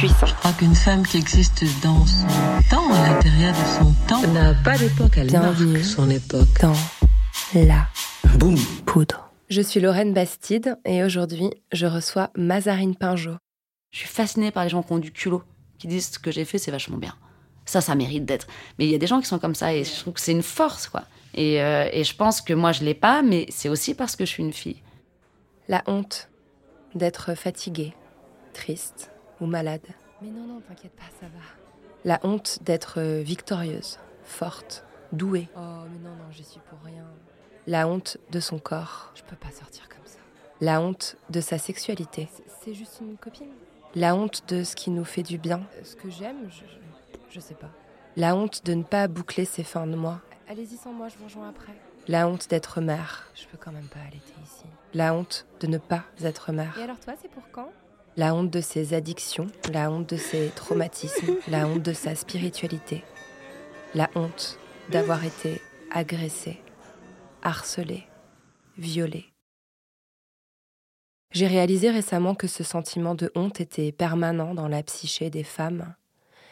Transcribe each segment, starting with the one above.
Je crois qu'une femme qui existe dans son temps, à l'intérieur de son temps, n'a pas d'époque, elle Bienvenue. marque son époque. Dans la Boum poudre. Je suis Lorraine Bastide et aujourd'hui, je reçois Mazarine Pinjot. Je suis fascinée par les gens qui ont du culot, qui disent ce que j'ai fait, c'est vachement bien. Ça, ça mérite d'être. Mais il y a des gens qui sont comme ça et je trouve que c'est une force, quoi. Et, euh, et je pense que moi, je l'ai pas, mais c'est aussi parce que je suis une fille. La honte d'être fatiguée, triste ou malade. Mais non, non, t'inquiète pas, ça va. La honte d'être euh, victorieuse, forte, douée. Oh, mais non, non, j'y suis pour rien. La honte de son corps. Je peux pas sortir comme ça. La honte de sa sexualité. C'est juste une copine? La honte de ce qui nous fait du bien. Ce que j'aime, je, je, sais pas. La honte de ne pas boucler ses fins de mois. Allez-y sans moi, je vous rejoins après. La honte d'être mère. Je peux quand même pas allaiter ici. La honte de ne pas être mère. Et alors toi, c'est pour quand? La honte de ses addictions, la honte de ses traumatismes, la honte de sa spiritualité. La honte d'avoir été agressée, harcelée, violée. J'ai réalisé récemment que ce sentiment de honte était permanent dans la psyché des femmes.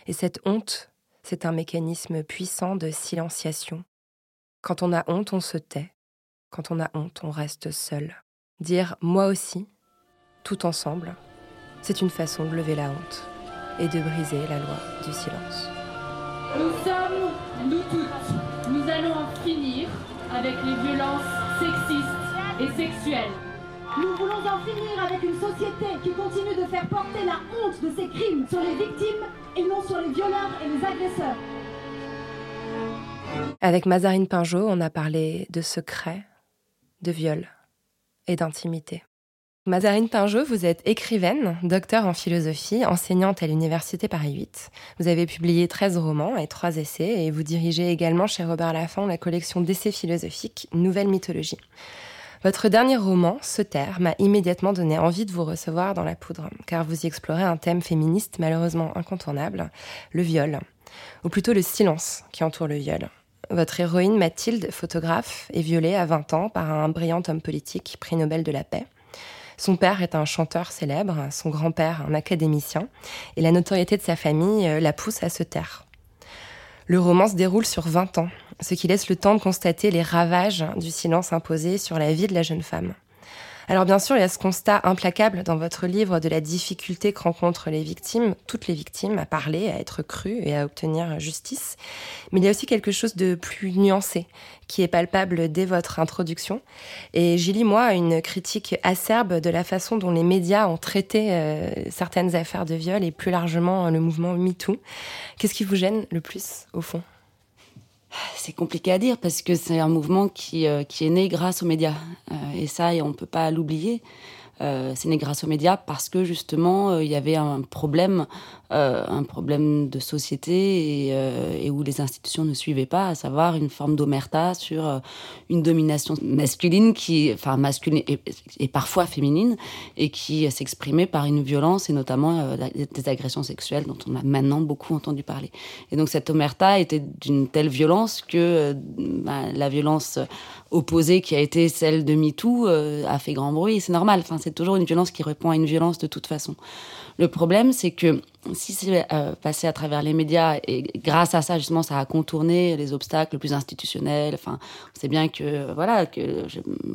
Et cette honte, c'est un mécanisme puissant de silenciation. Quand on a honte, on se tait. Quand on a honte, on reste seul. Dire moi aussi, tout ensemble, c'est une façon de lever la honte et de briser la loi du silence. Nous sommes, nous toutes, nous allons en finir avec les violences sexistes et sexuelles. Nous voulons en finir avec une société qui continue de faire porter la honte de ses crimes sur les victimes et non sur les violeurs et les agresseurs. Avec Mazarine Pinjot, on a parlé de secrets, de viol et d'intimité. Mazarine Pinjot, vous êtes écrivaine, docteur en philosophie, enseignante à l'Université Paris 8. Vous avez publié 13 romans et 3 essais et vous dirigez également chez Robert Laffont la collection d'essais philosophiques Nouvelle mythologie. Votre dernier roman, Se taire, m'a immédiatement donné envie de vous recevoir dans la poudre, car vous y explorez un thème féministe malheureusement incontournable, le viol, ou plutôt le silence qui entoure le viol. Votre héroïne Mathilde, photographe, est violée à 20 ans par un brillant homme politique, prix Nobel de la paix. Son père est un chanteur célèbre, son grand-père un académicien, et la notoriété de sa famille euh, la pousse à se taire. Le roman se déroule sur 20 ans, ce qui laisse le temps de constater les ravages du silence imposé sur la vie de la jeune femme. Alors bien sûr, il y a ce constat implacable dans votre livre de la difficulté que rencontrent les victimes, toutes les victimes, à parler, à être crues et à obtenir justice. Mais il y a aussi quelque chose de plus nuancé, qui est palpable dès votre introduction. Et j'y lis, moi, une critique acerbe de la façon dont les médias ont traité euh, certaines affaires de viol et plus largement le mouvement MeToo. Qu'est-ce qui vous gêne le plus, au fond? C'est compliqué à dire parce que c'est un mouvement qui, euh, est né grâce aux médias. Euh, et ça, on ne peut pas l'oublier. Euh, c'est né grâce aux médias parce que justement il y avait un problème, euh, un problème de société et, euh, et où les institutions ne suivaient pas, à savoir une forme d'omerta sur euh, une domination masculine qui, enfin masculine et, parfois féminine, et qui s'exprimait par une violence et notamment des agressions sexuelles dont on a maintenant beaucoup entendu parler. Et donc cette omerta était d'une telle violence que bah, la violence opposée qui a été celle de MeToo a fait grand bruit. C'est normal. C'est toujours une violence qui répond à une violence de toute façon. Le problème, c'est que si c'est euh, passé à travers les médias et grâce à ça, justement, ça a contourné les obstacles plus institutionnels. Enfin, on sait bien que voilà que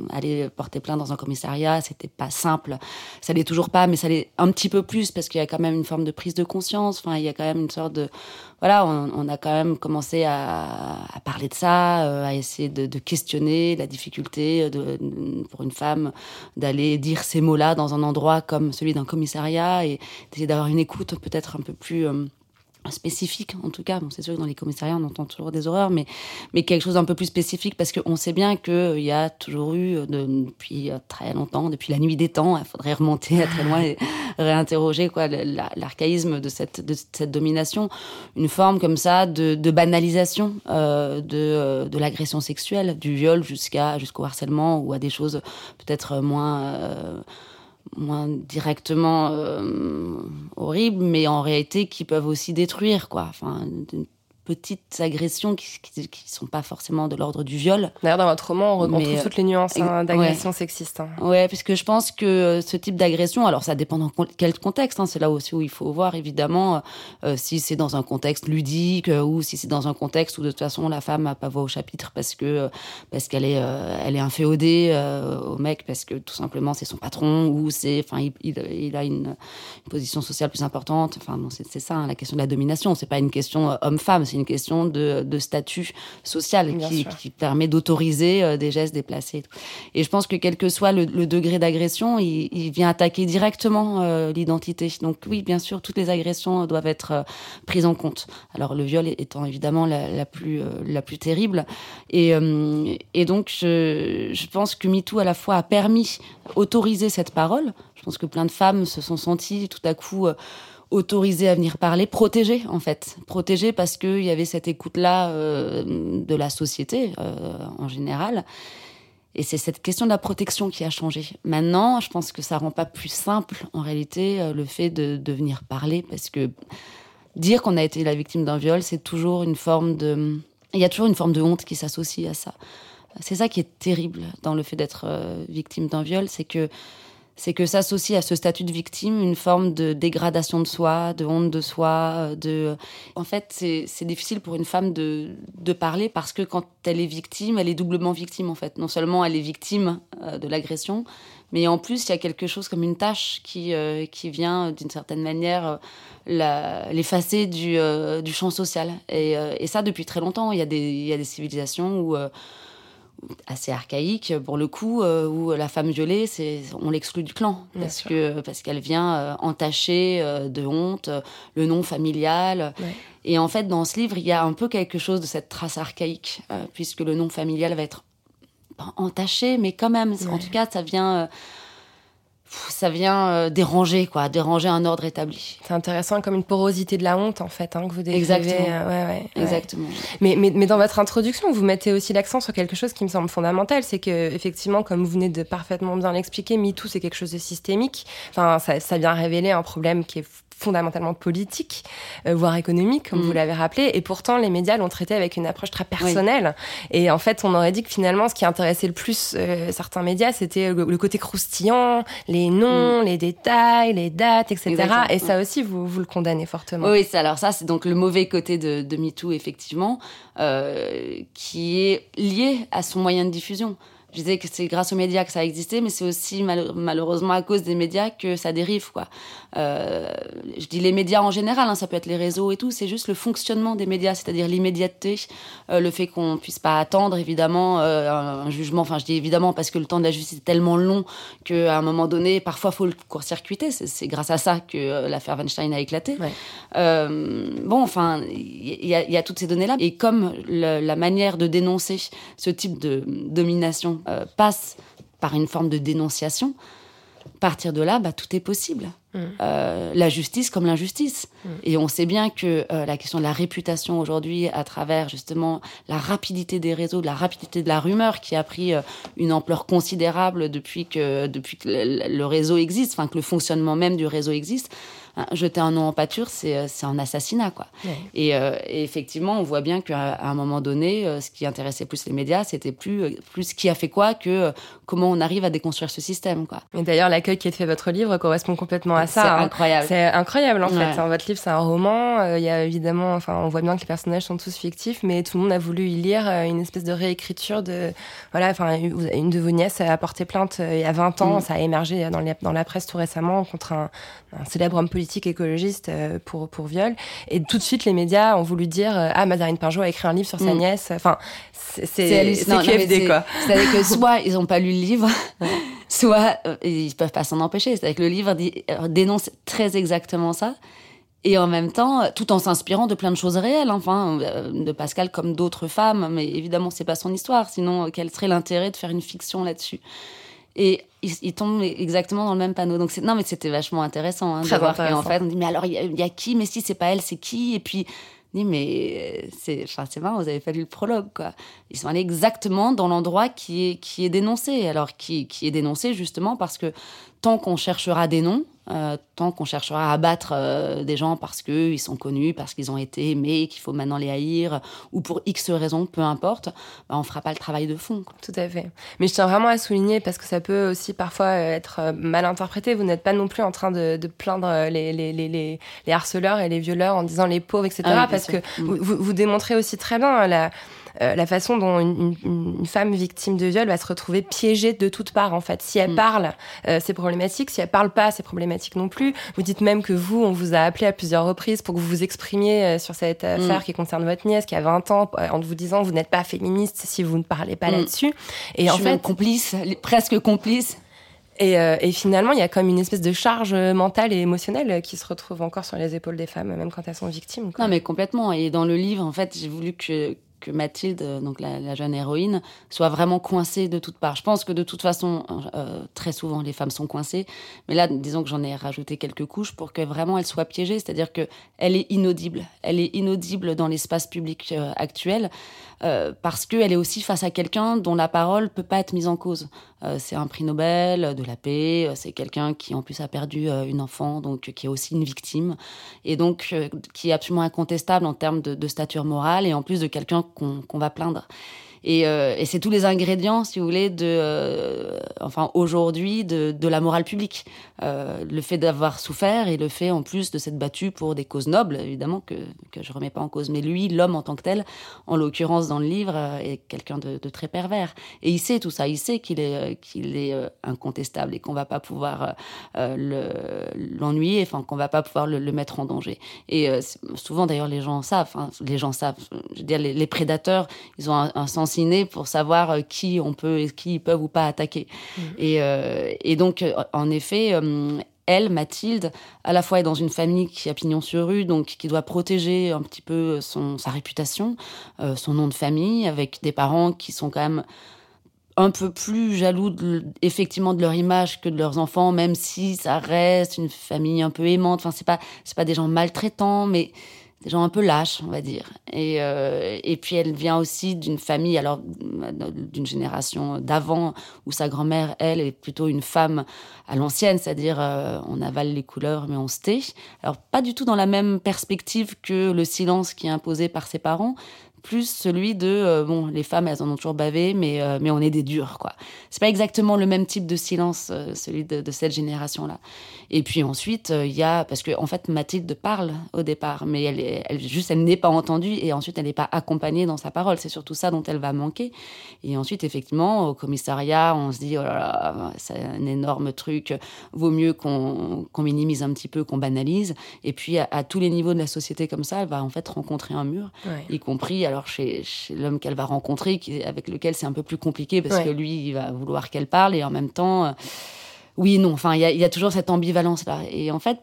aller porter plainte dans un commissariat, c'était pas simple. Ça l'est toujours pas, mais ça l'est un petit peu plus parce qu'il y a quand même une forme de prise de conscience. Enfin, il y a quand même une sorte de voilà, on, a quand même commencé à, parler de ça, euh, à essayer de, questionner la difficulté de, pour une femme d'aller dire ces mots-là dans un endroit comme celui d'un commissariat et d'essayer d'avoir une écoute peut-être un peu plus euh, spécifique en tout cas. Bon c'est sûr que dans les commissariats on entend toujours des horreurs mais mais quelque chose d'un peu plus spécifique parce qu'on sait bien que il y a toujours eu de, depuis très longtemps depuis la nuit des temps il faudrait remonter à très loin et réinterroger quoi l'archaïsme de cette de cette domination. Une forme comme ça de, de banalisation euh, de de l'agression sexuelle du viol jusqu'à jusqu'au harcèlement ou à des choses peut-être moins euh, moins directement euh, horribles, mais en réalité qui peuvent aussi détruire, quoi. Petites agressions qui ne sont pas forcément de l'ordre du viol. D'ailleurs, dans votre roman, on, retrouve euh, toutes les nuances hein, d'agression ouais. sexiste. Hein. Ouais, puisque je pense que euh, ce type d'agression, alors ça dépend dans quel contexte, hein, c'est là aussi où il faut voir évidemment euh, si c'est dans un contexte ludique euh, ou si c'est dans un contexte où de toute façon la femme n'a pas voix au chapitre parce que euh, parce qu'elle est elle est inféodée au mec parce que tout simplement c'est son patron ou c'est enfin il, il, il, a une, une, position sociale plus importante. Enfin bon, c'est ça hein, la question de la domination. C'est pas une question homme-femme, c'est une question de, de statut social qui, qui, permet d'autoriser euh, des gestes déplacés. Et je pense que quel que soit le, le degré d'agression, il, il, vient attaquer directement euh, l'identité. Donc oui, bien sûr, toutes les agressions doivent être euh, prises en compte. Alors le viol étant évidemment la, la plus, euh, la plus terrible. Et, et donc je, je pense que MeToo à la fois a permis autoriser cette parole. Je pense que plein de femmes se sont senties tout à coup autorisé à venir parler, protégé en fait, protégé parce qu'il y avait cette écoute-là euh, de la société euh, en général. Et c'est cette question de la protection qui a changé. Maintenant, je pense que ça rend pas plus simple en réalité euh, le fait de, venir parler parce que dire qu'on a été la victime d'un viol, c'est toujours une forme de, il y a toujours une forme de honte qui s'associe à ça. C'est ça qui est terrible dans le fait d'être victime d'un viol, c'est que c'est que s'associe à ce statut de victime une forme de dégradation de soi, de honte de soi. De... En fait, c'est difficile pour une femme de, de parler parce que quand elle est victime, elle est doublement victime en fait. Non seulement elle est victime euh, de l'agression, mais en plus il y a quelque chose comme une tâche qui, euh, qui vient d'une certaine manière euh, l'effacer du, euh, du champ social. Et, euh, et, ça depuis très longtemps. Il y a des, il y a des civilisations où... Assez archaïque pour le coup euh, où la femme violée c'est on l'exclut du clan Bien parce sûr. que parce qu'elle vient euh, entacher euh, de honte le nom familial ouais. et en fait dans ce livre il y a un peu quelque chose de cette trace archaïque puisque le nom familial va être entaché mais quand même ouais. en tout cas ça vient ça vient euh, déranger quoi, déranger un ordre établi. C'est intéressant comme une porosité de la honte en fait hein, que vous décrivez. Exactement. Euh, ouais, ouais, Exactement. Ouais. Mais, mais, mais dans votre introduction, vous mettez aussi l'accent sur quelque chose qui me semble fondamental, c'est que effectivement, comme vous venez de parfaitement bien l'expliquer, MeToo c'est quelque chose de systémique. Enfin, ça, ça vient révéler un problème qui est fondamentalement politique, euh, voire économique, comme mmh. vous l'avez rappelé. Et pourtant, les médias l'ont traité avec une approche très personnelle. Oui. Et en fait, on aurait dit que finalement, ce qui intéressait le plus euh, certains médias, c'était le, le, côté croustillant, les noms, mmh. les détails, les dates, etc. Exactement. Et ça aussi, vous, vous le condamnez fortement. Oui, alors ça, c'est donc le mauvais côté de, de MeToo, effectivement, euh, qui est lié à son moyen de diffusion. Je disais que c'est grâce aux médias que ça a existé, mais c'est aussi mal malheureusement à cause des médias que ça dérive. Quoi. Euh, je dis les médias en général, hein, ça peut être les réseaux et tout, c'est juste le fonctionnement des médias, c'est-à-dire l'immédiateté, euh, le fait qu'on puisse pas attendre évidemment euh, un, un, jugement. Enfin, je dis évidemment parce que le temps de la justice est tellement long qu'à un moment donné, parfois faut le court-circuiter. C'est grâce à ça que l'affaire Weinstein a éclaté. Ouais. Bon, enfin, il y, y, a toutes ces données-là, et comme le, la manière de dénoncer ce type de domination euh, passe par une forme de dénonciation, à partir de là, bah, tout est possible. Mmh. Euh, la justice comme l'injustice. Mmh. Et on sait bien que euh, la question de la réputation aujourd'hui, à travers justement la rapidité des réseaux, de la rapidité de la rumeur qui a pris euh, une ampleur considérable depuis que, depuis que le, le réseau existe, enfin que le fonctionnement même du réseau existe, jeter un nom en pâture, c'est euh, un assassinat. Quoi. Ouais. Et, euh, et, effectivement, on voit bien qu'à un moment donné, euh, ce qui intéressait plus les médias, c'était plus, plus qui a fait quoi que comment on arrive à déconstruire ce système. Quoi. Et d'ailleurs, l'accueil qui est fait votre livre correspond complètement à ça. C'est hein. incroyable. C'est incroyable en ouais. fait. Votre livre, c'est un roman. Il y a évidemment, enfin, on voit bien que les personnages sont tous fictifs, mais tout le monde a voulu y lire une espèce de réécriture de. Voilà, enfin, une de vos nièces a porté plainte il y a 20 ans. Mm. Ça a émergé dans, les, dans la presse tout récemment contre un, un célèbre homme politique écologiste euh, pour, pour viol. Et tout de suite, les médias ont voulu dire euh, Ah, Mazarine Pinjot a écrit un livre sur sa mmh. nièce. Enfin, c'est QFD, quoi. C'est-à-dire que soit ils n'ont pas lu livre, soit euh, ils peuvent pas s'en empêcher. C'est-à-dire que le livre dit, euh, dénonce très exactement ça. et en même temps, tout en s'inspirant de plein de choses réelles, enfin, euh, de Pascal comme d'autres femmes, mais évidemment, c'est pas son histoire, sinon, euh, quel serait l'intérêt de faire une fiction là-dessus? Et il, tombe exactement dans le même panneau. Donc, non, mais c'était vachement intéressant hein, de voir qu'en fait, on dit, mais alors, il y, a qui? Mais si c'est pas elle, c'est qui? Et puis, mais c'est, enfin, marrant, vous avez fait le prologue, quoi. Ils sont allés exactement dans l'endroit qui est, dénoncé. Alors, qui est dénoncé justement parce que tant qu'on cherchera des noms, euh, tant qu'on cherchera à abattre euh, des gens parce qu'ils sont connus, parce qu'ils ont été aimés, qu'il faut maintenant les haïr, ou pour X raisons, peu importe, bah, on fera pas le travail de fond. Tout à fait. Mais je tiens vraiment à souligner, parce que ça peut aussi parfois être euh, mal interprété, vous n'êtes pas non plus en train de, plaindre les, les, les, les, harceleurs et les violeurs en disant les pauvres, etc. Ah parce que mm. vous, vous, démontrez aussi très bien la euh, la façon dont une, femme victime de viol va se retrouver piégée de toutes parts en fait. Si elle mm. parle, euh, c'est problématique. Si elle parle pas, c'est problématique non plus. Vous dites même que vous, on vous a appelé à plusieurs reprises pour que vous vous exprimiez euh, sur cette mm. affaire qui concerne votre nièce qui a 20 ans, en vous disant vous n'êtes pas féministe si vous ne parlez pas mm. là-dessus. Et Je en suis fait, complice, presque complice. Et, et, finalement, il y a comme une espèce de charge mentale et émotionnelle qui se retrouve encore sur les épaules des femmes, même quand elles sont victimes. Non, mais complètement. Et dans le livre, en fait, j'ai voulu que, que Mathilde, donc la, jeune héroïne, soit vraiment coincée de toutes parts. Je pense que de toute façon, euh, très souvent, les femmes sont coincées. Mais là, disons que j'en ai rajouté quelques couches pour que vraiment elle soit piégée. C'est-à-dire qu'elle est inaudible. Elle est inaudible dans l'espace public euh, actuel. Euh, parce qu'elle est aussi face à quelqu'un dont la parole peut pas être mise en cause. Euh, c'est un prix Nobel de la paix, euh, c'est quelqu'un qui en plus a perdu une enfant, donc qui est aussi une victime, et donc qui est absolument incontestable en termes de, stature morale, et en plus de quelqu'un qu'on va plaindre. Euh, et, c'est tous les ingrédients, si vous voulez, de, euh, enfin aujourd'hui, de, la morale publique. Euh, le fait d'avoir souffert et le fait en plus de s'être battu pour des causes nobles, évidemment, que, que je remets pas en cause. Mais lui, l'homme en tant que tel, en l'occurrence dans le livre, est quelqu'un de, très pervers. Et il sait tout ça, il sait qu'il est, incontestable et qu'on va pas pouvoir l'ennuyer, enfin qu'on va pas pouvoir le, le, mettre en danger. Et souvent d'ailleurs les gens savent, enfin, les gens savent, je veux dire les, prédateurs, ils ont un sens pour savoir euh, qui on peut, qui ils peuvent ou pas attaquer. Et, euh, et, donc, euh, en effet, elle, Mathilde, à la fois est dans une famille qui a pignon sur rue, donc qui doit protéger un petit peu son, sa réputation, son nom de famille, avec des parents qui sont quand même un peu plus jaloux effectivement de leur image que de leurs enfants, même si ça reste une famille un peu aimante. Enfin, c'est pas c'est pas des gens maltraitants, mais des gens un peu lâches, on va dire. Et, euh, et puis elle vient aussi d'une famille, alors d'une génération d'avant, où sa grand-mère, elle, est plutôt une femme à l'ancienne, c'est-à-dire euh, on avale les couleurs mais on se tait. Alors pas du tout dans la même perspective que le silence qui est imposé par ses parents, plus celui de euh, bon les femmes elles en ont toujours bavé mais euh, mais on est des durs quoi. C'est pas exactement le même type de silence euh, celui de, de, cette génération là et puis ensuite il y a parce que en fait Mathilde parle au départ mais elle, est, elle juste elle n'est pas entendue et ensuite elle n'est pas accompagnée dans sa parole. C'est surtout ça dont elle va manquer. Et ensuite effectivement au commissariat on se dit oh là là c'est un énorme truc. Vaut mieux qu'on qu'on minimise un petit peu qu'on banalise. Et puis à, tous les niveaux de la société comme ça elle va en fait rencontrer un mur y compris alors chez, l'homme qu'elle va rencontrer, qui, avec lequel c'est un peu plus compliqué parce que lui, il va vouloir qu'elle parle et en même temps, euh, oui, non. Enfin, il y, y, a toujours cette ambivalence là. Et en fait,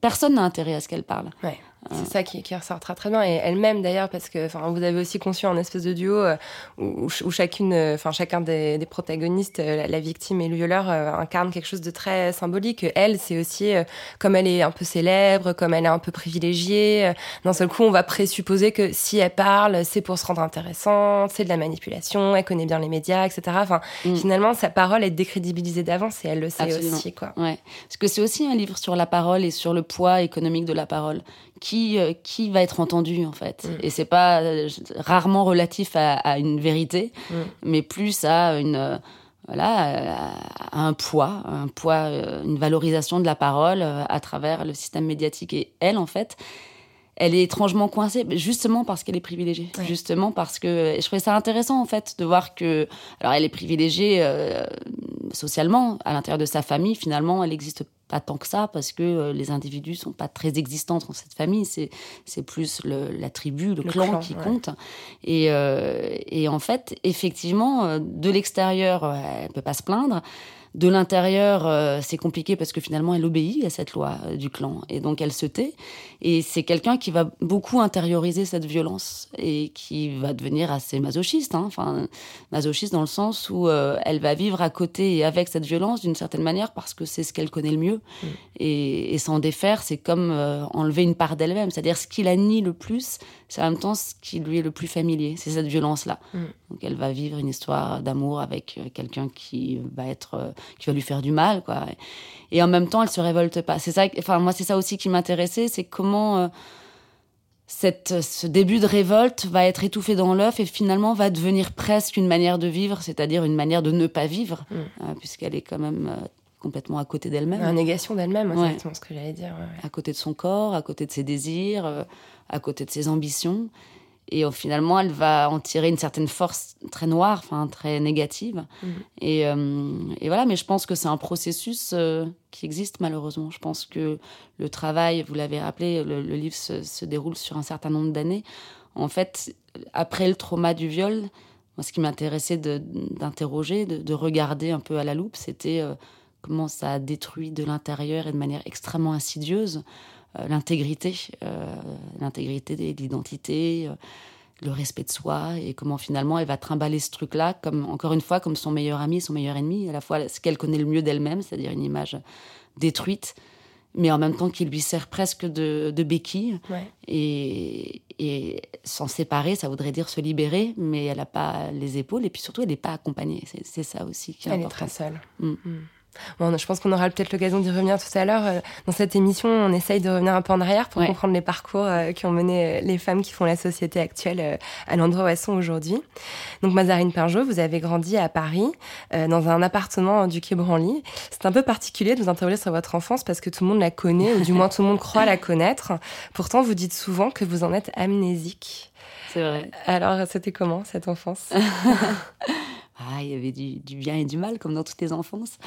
personne n'a intérêt à ce qu'elle parle. Ouais. C'est ça qui, qui ressort très très bien. Et elle-même d'ailleurs parce que enfin vous avez aussi conçu un espèce de duo euh, où, où, chacune euh, enfin chacun des, des protagonistes euh, la, victime et le violeur incarne quelque chose de très symbolique. Elle c'est aussi comme elle est un peu célèbre comme elle est un peu privilégiée d'un seul coup on va présupposer que si elle parle c'est pour se rendre intéressante c'est de la manipulation elle connaît bien les médias etc enfin mm. finalement sa parole est décrédibilisée d'avance et elle le sait aussi quoi. Ouais. Parce que c'est aussi un livre sur la parole et sur le poids économique de la parole qui euh, qui va être entendu en fait. Mm. Et c'est pas euh, rarement relatif à, une vérité, mm. mais plus à une euh, voilà à un poids, un poids, une valorisation de la parole à travers le système médiatique. Et elle en fait, elle est étrangement coincée, justement parce qu'elle est privilégiée. Justement parce que je trouvais ça intéressant en fait de voir que, alors elle est privilégiée socialement à l'intérieur de sa famille. Finalement, elle n'existe pas tant que ça parce que euh, les individus sont pas très existants dans cette famille. C'est c'est plus le, la tribu, le, clan, qui compte. Et, euh, et en fait, effectivement, euh, de l'extérieur, elle peut pas se plaindre. De l'intérieur, euh, c'est compliqué parce que finalement, elle obéit à cette loi euh, du clan et donc elle se tait. Et c'est quelqu'un qui va beaucoup intérioriser cette violence et qui va devenir assez masochiste. Hein. Enfin, masochiste dans le sens où euh, elle va vivre à côté et avec cette violence d'une certaine manière parce que c'est ce qu'elle connaît le mieux. Mm. Et, et s'en défaire, c'est comme enlever une part d'elle-même. C'est-à-dire ce qui la nie le plus, c'est en même temps ce qui lui est le plus familier. C'est cette violence-là. Mm. Donc elle va vivre une histoire d'amour avec euh, quelqu'un qui va être, euh, qui va lui faire du mal, quoi. Et en même temps, elle se révolte pas. C'est ça. Enfin, moi, c'est ça aussi qui m'intéressait, c'est comment euh, cette, ce début de révolte va être étouffé dans l'œuf et finalement va devenir presque une manière de vivre, c'est-à-dire une manière de ne pas vivre, Mm. euh, puisqu'elle est quand même euh, complètement à côté d'elle-même Une négation d'elle-même, c'est Ouais. exactement ce que j'allais dire. ouais, à côté de son corps, à côté de ses désirs, euh, à côté de ses ambitions. Et finalement, elle va en tirer une certaine force très noire, enfin très négative. Mhm. Et, euh, et voilà, mais je pense que c'est un processus euh, qui existe malheureusement. Je pense que le travail, vous l'avez rappelé, le, le livre se, se déroule sur un certain nombre d'années. En fait, après le trauma du viol, moi, ce qui m'intéressait d'interroger, de, de regarder un peu à la loupe, c'était comment ça détruit de l'intérieur et de manière extrêmement insidieuse euh, l'intégrité, euh, l'intégrité de l'identité, euh, le respect de soi, et comment finalement elle va trimballer ce truc-là, comme encore une fois, comme son meilleur ami, son meilleur ennemi, à la fois ce qu'elle connaît le mieux d'elle-même, c'est-à-dire une image détruite, mais en même temps qui lui sert presque de, de béquille. Ouais. Et, et s'en séparer, ça voudrait dire se libérer, mais elle n'a pas les épaules, et puis surtout, elle n'est pas accompagnée. C'est, ça aussi qui est Elle est important. très seule. Mm. Mm. Bon, je pense qu'on aura peut-être l'occasion d'y revenir tout à l'heure. Euh, Dans cette émission, on essaye de revenir un peu en arrière pour Ouais. comprendre les parcours euh, qui ont mené euh, les femmes qui font la société actuelle à l'endroit où elles sont aujourd'hui. Donc, Mazarine Pinjot, vous avez grandi à Paris, dans un appartement du Quai Branly. C'est un peu particulier de vous interroger sur votre enfance parce que tout le monde la connaît, ou du moins tout le monde croit la connaître. Pourtant, vous dites souvent que vous en êtes amnésique. C'est vrai. Alors, c'était comment cette enfance? Ah, il y avait du, bien et du mal, comme dans toutes les enfances.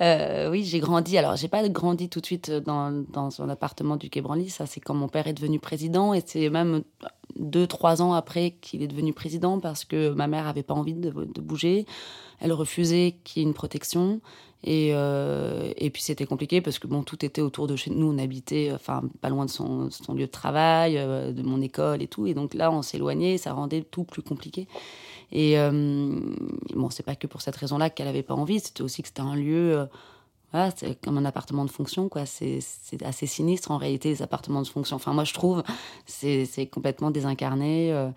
Euh, oui, j'ai grandi. Alors, j'ai pas grandi tout de suite dans, dans un appartement du Quai Branly. Ça, c'est quand mon père est devenu président. Et c'est même deux, trois ans après qu'il est devenu président parce que ma mère avait pas envie de, de bouger. Elle refusait qu'il y ait une protection. Et, euh, et puis c'était compliqué parce que bon, tout était autour de chez nous. On habitait, enfin, pas loin de son, son lieu de travail, euh, de mon école et tout. Et donc là, on s'éloignait. Ça rendait tout plus compliqué. Et euh, bon, c'est pas que pour cette raison-là qu'elle avait pas envie. C'était aussi que c'était un lieu. euh, voilà, c'est comme un appartement de fonction, quoi. C'est assez sinistre en réalité les appartements de fonction. Enfin, moi je trouve c'est c'est complètement désincarné. euh,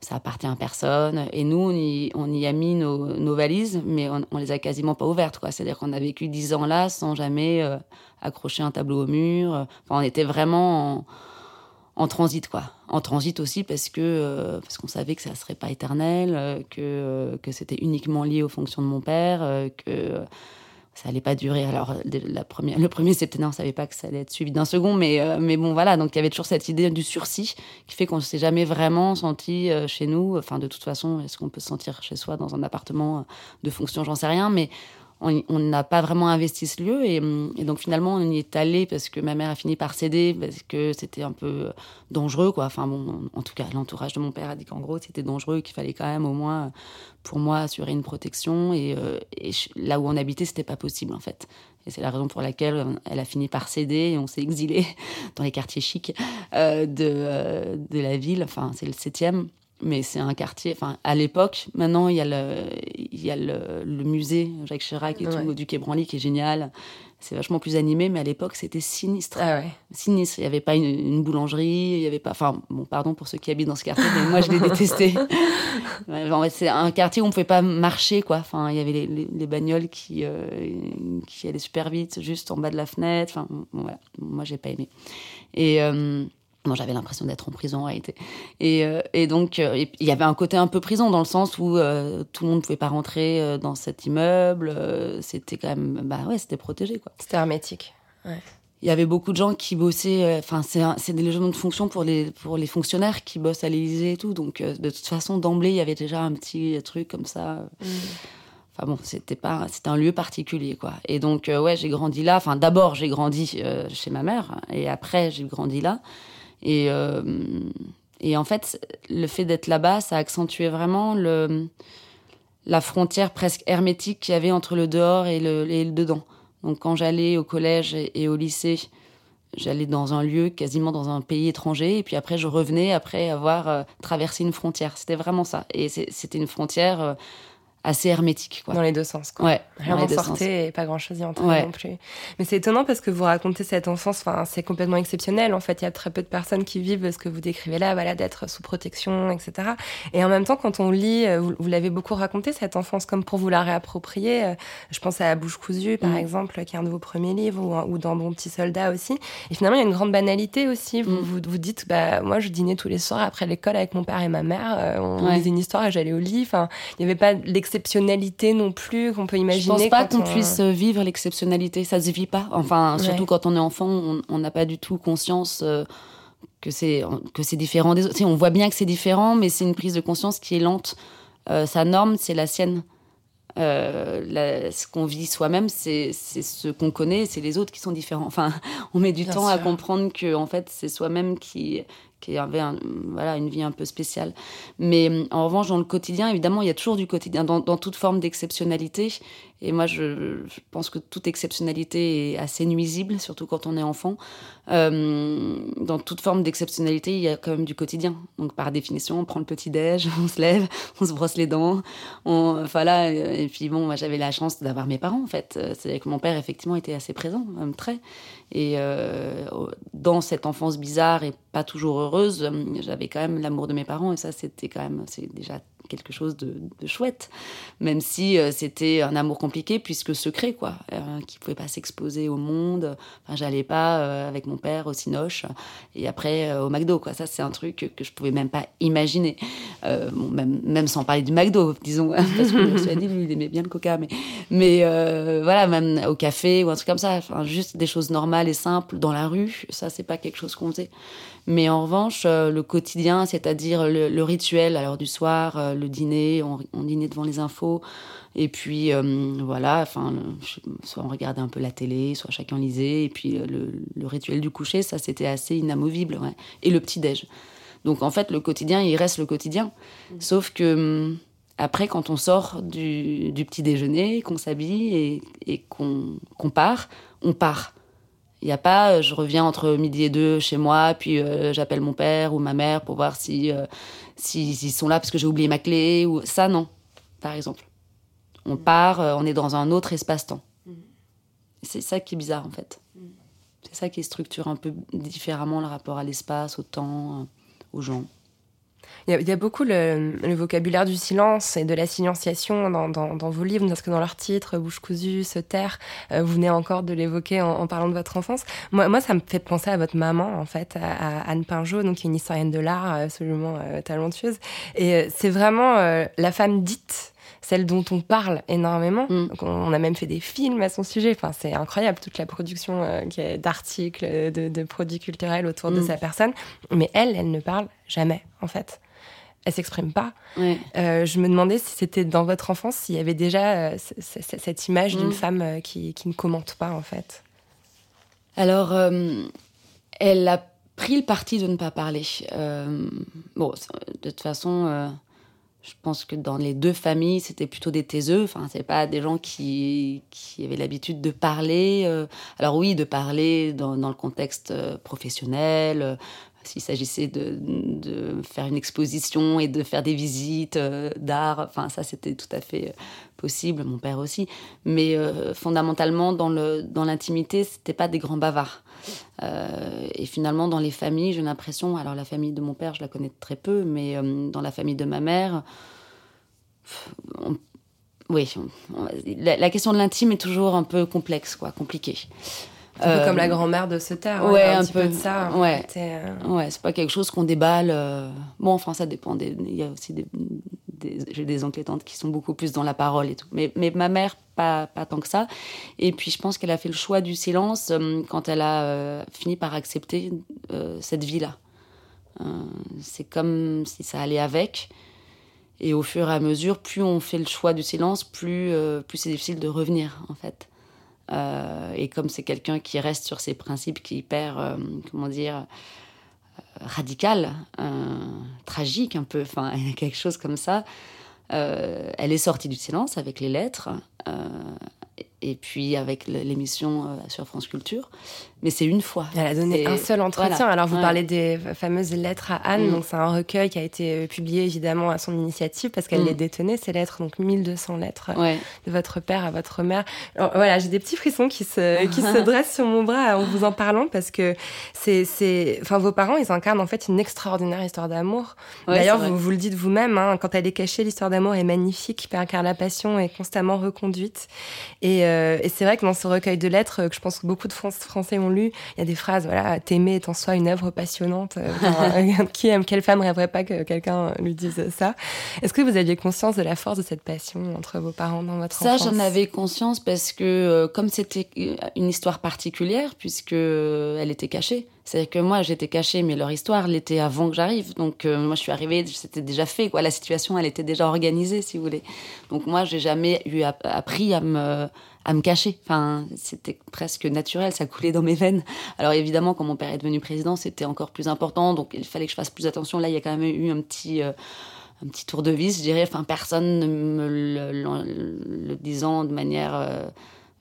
ça appartient à personne. Et nous, on y, on y a mis nos, nos valises, mais on, on les a quasiment pas ouvertes, quoi. C'est-à-dire qu'on a vécu dix ans là sans jamais accrocher un tableau au mur. Enfin, on était vraiment en, en transit, quoi. En transit aussi parce que euh, parce qu'on savait que ça serait pas éternel, euh, que euh, que c'était uniquement lié aux fonctions de mon père, que ça allait pas durer. Alors la première, le premier septennat, on savait pas que ça allait être suivi d'un second, mais mais bon voilà. Donc il y avait toujours cette idée du sursis qui fait qu'on s'est jamais vraiment senti chez nous. Enfin de toute façon, est-ce qu'on peut se sentir chez soi dans un appartement de fonction? J'en sais rien, mais on n'a pas vraiment investi ce lieu et, donc finalement on y est allé parce que ma mère a fini par céder parce que c'était un peu dangereux quoi. Enfin bon en tout cas l'entourage de mon père a dit qu'en gros c'était dangereux qu'il fallait quand même au moins pour moi assurer une protection et, euh, là où on habitait c'était pas possible en fait. Et c'est la raison pour laquelle euh, elle a fini par céder et on s'est exilé dans les quartiers chics euh, de la ville. Enfin c'est le septième mais c'est un quartier, enfin, à l'époque, maintenant, il y a le, il y a le, le musée Jacques Chirac et Ouais. tout, du Quai Branly, qui est génial. C'est vachement plus animé, mais à l'époque, c'était sinistre. Ah ouais. Sinistre. Il n'y avait pas une, une boulangerie, il y avait pas, enfin, bon, pardon pour ceux qui habitent dans ce quartier, mais moi, je l'ai détesté. En fait, c'est un quartier où on pouvait pas marcher, quoi. Enfin, il y avait les, les, les bagnoles qui, euh, qui allaient super vite, juste en bas de la fenêtre. Enfin, bon, voilà. Moi, j'ai pas aimé. Et, euh, J'avais l'impression d'être en prison en réalité. Et, euh, et donc, euh, il y avait un côté un peu prison dans le sens où euh, tout le monde ne pouvait pas rentrer dans cet immeuble. c'était quand même, bah ouais, c'était protégé quoi. C'était hermétique. Il y avait beaucoup de gens qui bossaient. Enfin, c'est des logements de fonction pour les pour les fonctionnaires qui bossent à l'Élysée et tout. Donc, de toute façon, d'emblée, il y avait déjà un petit truc comme ça. Enfin bon, c'était pas, c'était un lieu particulier quoi. Et donc ouais, j'ai grandi là. Enfin d'abord j'ai grandi chez ma mère et après j'ai grandi là. Et euh, et en fait le fait d'être là-bas, ça accentuait vraiment le la frontière presque hermétique qu'il y avait entre le dehors et le, et le dedans. Donc quand j'allais au collège et, au lycée, j'allais dans un lieu quasiment dans un pays étranger et puis après je revenais après avoir euh, traversé une frontière. C'était vraiment ça. Et c'était une frontière euh, assez hermétique. Quoi. Dans les deux sens, quoi. Ouais, Rien sortait et pas grand chose y entrait Ouais. non plus. Mais c'est étonnant parce que vous racontez cette enfance, c'est complètement exceptionnel. En fait, il y a très peu de personnes qui vivent ce que vous décrivez là, voilà, d'être sous protection, etc. Et en même temps, quand on lit, euh, vous, vous l'avez beaucoup raconté, cette enfance, comme pour vous la réapproprier. euh, Je pense à La Bouche cousue, par Mm. exemple, qui est un de vos premiers livres, ou, ou dans Bon Petit Soldat aussi. Et finalement, il y a une grande banalité aussi. Vous, Mm. vous, vous dites, bah, moi, je dînais tous les soirs après l'école avec mon père et ma mère. euh, on Ouais. lisait une histoire et j'allais au lit. Enfin, il n'y avait pas l'exceptionnalité non plus qu'on peut Je imaginer. pense pas qu'on on- puisse vivre l'exceptionnalité. Ça se vit pas. Enfin, surtout Ouais. quand on est enfant, on n'a pas du tout conscience euh, que c'est que c'est différent des autres. Tu sais, on voit bien que c'est différent, mais c'est une prise de conscience qui est lente. Euh, sa norme, c'est la sienne. Euh, la- ce qu'on vit soi-même, c'est ce qu'on connaît, c'est les autres qui sont différents. Enfin, on met du Bien temps à comprendre que en fait, c'est soi-même qui qui avait une vie un peu spéciale. Mais en revanche, dans le quotidien, évidemment, il y a toujours du quotidien, dans toute forme d'exceptionnalité. Et moi, je, pense que toute exceptionnalité est assez nuisible, surtout quand on est enfant. Euh, dans toute forme d'exceptionnalité, il y a quand même du quotidien. Donc, par définition, on prend le petit-déj, on se lève, on se brosse les dents. Enfin là, euh, et puis bon, moi, j'avais la chance d'avoir mes parents, en fait. Euh, C'est que mon père, effectivement, était assez présent, même très. Et dans cette enfance bizarre et pas toujours heureuse, j'avais quand même l'amour de mes parents. Et ça, c'était quand même, c'est déjà quelque chose de, chouette. Même si euh, c'était un amour compliqué, puisque secret, quoi. Euh, qui pouvait pas s'exposer au monde. Enfin, j'allais pas euh, avec mon père au Cinoche et après euh, au McDo, quoi. Ça, c'est un truc que, je pouvais même pas imaginer. Même, sans parler du McDo, disons. parce que dit, lui, il aimait bien le coca. Mais, mais voilà, même au café ou un truc comme ça. Enfin, juste des choses normales et simples dans la rue. Ça, c'est pas quelque chose qu'on faisait. Mais en revanche, euh, le quotidien, c'est-à-dire le, le rituel, à l'heure du soir, euh, le dîner, on, on dînait devant les infos, et puis euh, voilà, enfin, soit on regardait un peu la télé, soit chacun lisait, et puis le, le rituel du coucher, ça c'était assez inamovible, ouais. Et le petit-déj. Donc en fait, le quotidien, il reste le quotidien. Sauf que hum, après, quand on sort du, du petit déjeuner, qu'on s'habille et, et qu'on qu'on part, on part. Il n'y a pas, euh, je reviens entre midi et deux chez moi, puis euh, j'appelle mon père ou ma mère pour voir si euh, si- s'ils sont là parce que j'ai oublié ma clé ou ça non, par exemple. On part, euh, on est dans un autre espace-temps. C'est ça qui est bizarre en fait. C'est ça qui structure un peu différemment le rapport à l'espace, au temps, aux gens. Il y, a, beaucoup le, vocabulaire du silence et de la silenciation dans, vos livres, parce que dans leur titre, Bouche cousue, Se taire, euh, vous venez encore de l'évoquer en, parlant de votre enfance. Moi, moi, ça me fait penser à votre maman, en fait, à, à Anne Pinjot, donc une historienne de l'art absolument euh, talentueuse. Et euh, c'est vraiment la femme dite celle dont on parle énormément. Mm. Donc, on, a même fait des films à son sujet. Enfin, c'est incroyable toute la production euh, d'articles, de, de produits culturels autour de Mm. sa personne. Mais elle, elle ne parle jamais, en fait. Elle s'exprime pas. Ouais. Euh, je me demandais si c'était dans votre enfance, s'il y avait déjà euh, cette image d'une Mm. femme euh, qui, qui ne commente pas, en fait. Alors, euh, elle a pris le parti de ne pas parler. Euh, bon, de toute façon, euh, je pense que dans les deux familles, c'était plutôt des taiseux. Enfin, c'est pas des gens qui, qui avaient l'habitude de parler. euh. alors oui, de parler dans, dans le contexte euh, professionnel. euh, s'il s'agissait de, de faire une exposition et de faire des visites d'art, enfin ça c'était tout à fait possible, mon père aussi. Mais fondamentalement, dans le dans l'intimité, c'était pas des grands bavards. Euh, et finalement, dans les familles, j'ai l'impression, alors la famille de mon père, je la connais très peu, mais euh, dans la famille de ma mère, on- oui, on- on- la, la question de l'intime est toujours un peu complexe, quoi, compliquée. Un peu Euh, comme la grand-mère de se taire. ouais, il y a un, un petit peu, peu. de ça. Ouais. euh, Ouais, c'est pas quelque chose qu'on déballe. euh, Bon, enfin, ça dépend. Il y a aussi des- j'ai des oncles et tantes qui sont beaucoup plus dans la parole et tout. Mais, mais ma mère, pas, pas tant que ça. Et puis, je pense qu'elle a fait le choix du silence euh, quand elle a euh, fini par accepter euh, cette vie-là. C'est comme si ça allait avec. Et au fur et à mesure, plus on fait le choix du silence, plus, plus c'est difficile de revenir, en fait. Et comme c'est quelqu'un qui reste sur ses principes, qui euh, comment dire, euh, radical, euh, tragique un peu, enfin quelque chose comme ça. Euh, elle est sortie du silence avec les lettres. Euh, et puis avec l'émission sur France Culture. Mais c'est une fois. Elle a donné un seul entretien. Alors vous parlez des fameuses lettres à Anne, mm. donc c'est un recueil qui a été euh, publié évidemment à son initiative parce qu'elle mm. les détenait ces lettres, donc 1200 lettres euh, de votre père à votre mère. voilà, j'ai des petits frissons qui se qui se dressent sur mon bras en vous en parlant parce que c'est c'est enfin vos parents ils incarnent en fait une extraordinaire histoire d'amour. D'ailleurs vous vous le dites vous-même hein, quand elle est cachée l'histoire d'amour est magnifique car la passion est constamment reconduite et euh, et c'est vrai que dans ce recueil de lettres, que je pense que beaucoup de Français ont lu, il y a des phrases, voilà, t'aimer est en soi une œuvre passionnante. Euh, qui aime, quelle femme rêverait pas que quelqu'un lui dise ça? Est-ce que vous aviez conscience de la force de cette passion entre vos parents dans votre ça, enfance? Ça, j'en avais conscience parce que comme c'était une histoire particulière, puisque elle était cachée. C'est-à-dire que moi, j'étais cachée, mais leur histoire l'était avant que j'arrive. Donc, moi, je suis arrivée, c'était déjà fait. Quoi. La situation, elle était déjà organisée, si vous voulez. Donc, moi, j'ai jamais eu appris à me, à me cacher. C'était presque naturel, ça coulait dans mes veines. Alors évidemment, quand mon père est devenu président, c'était encore plus important, donc il fallait que je fasse plus attention. Là, il y a quand même eu un petit, euh, tour de vis, je dirais. Enfin, personne ne me le, disant de manière euh,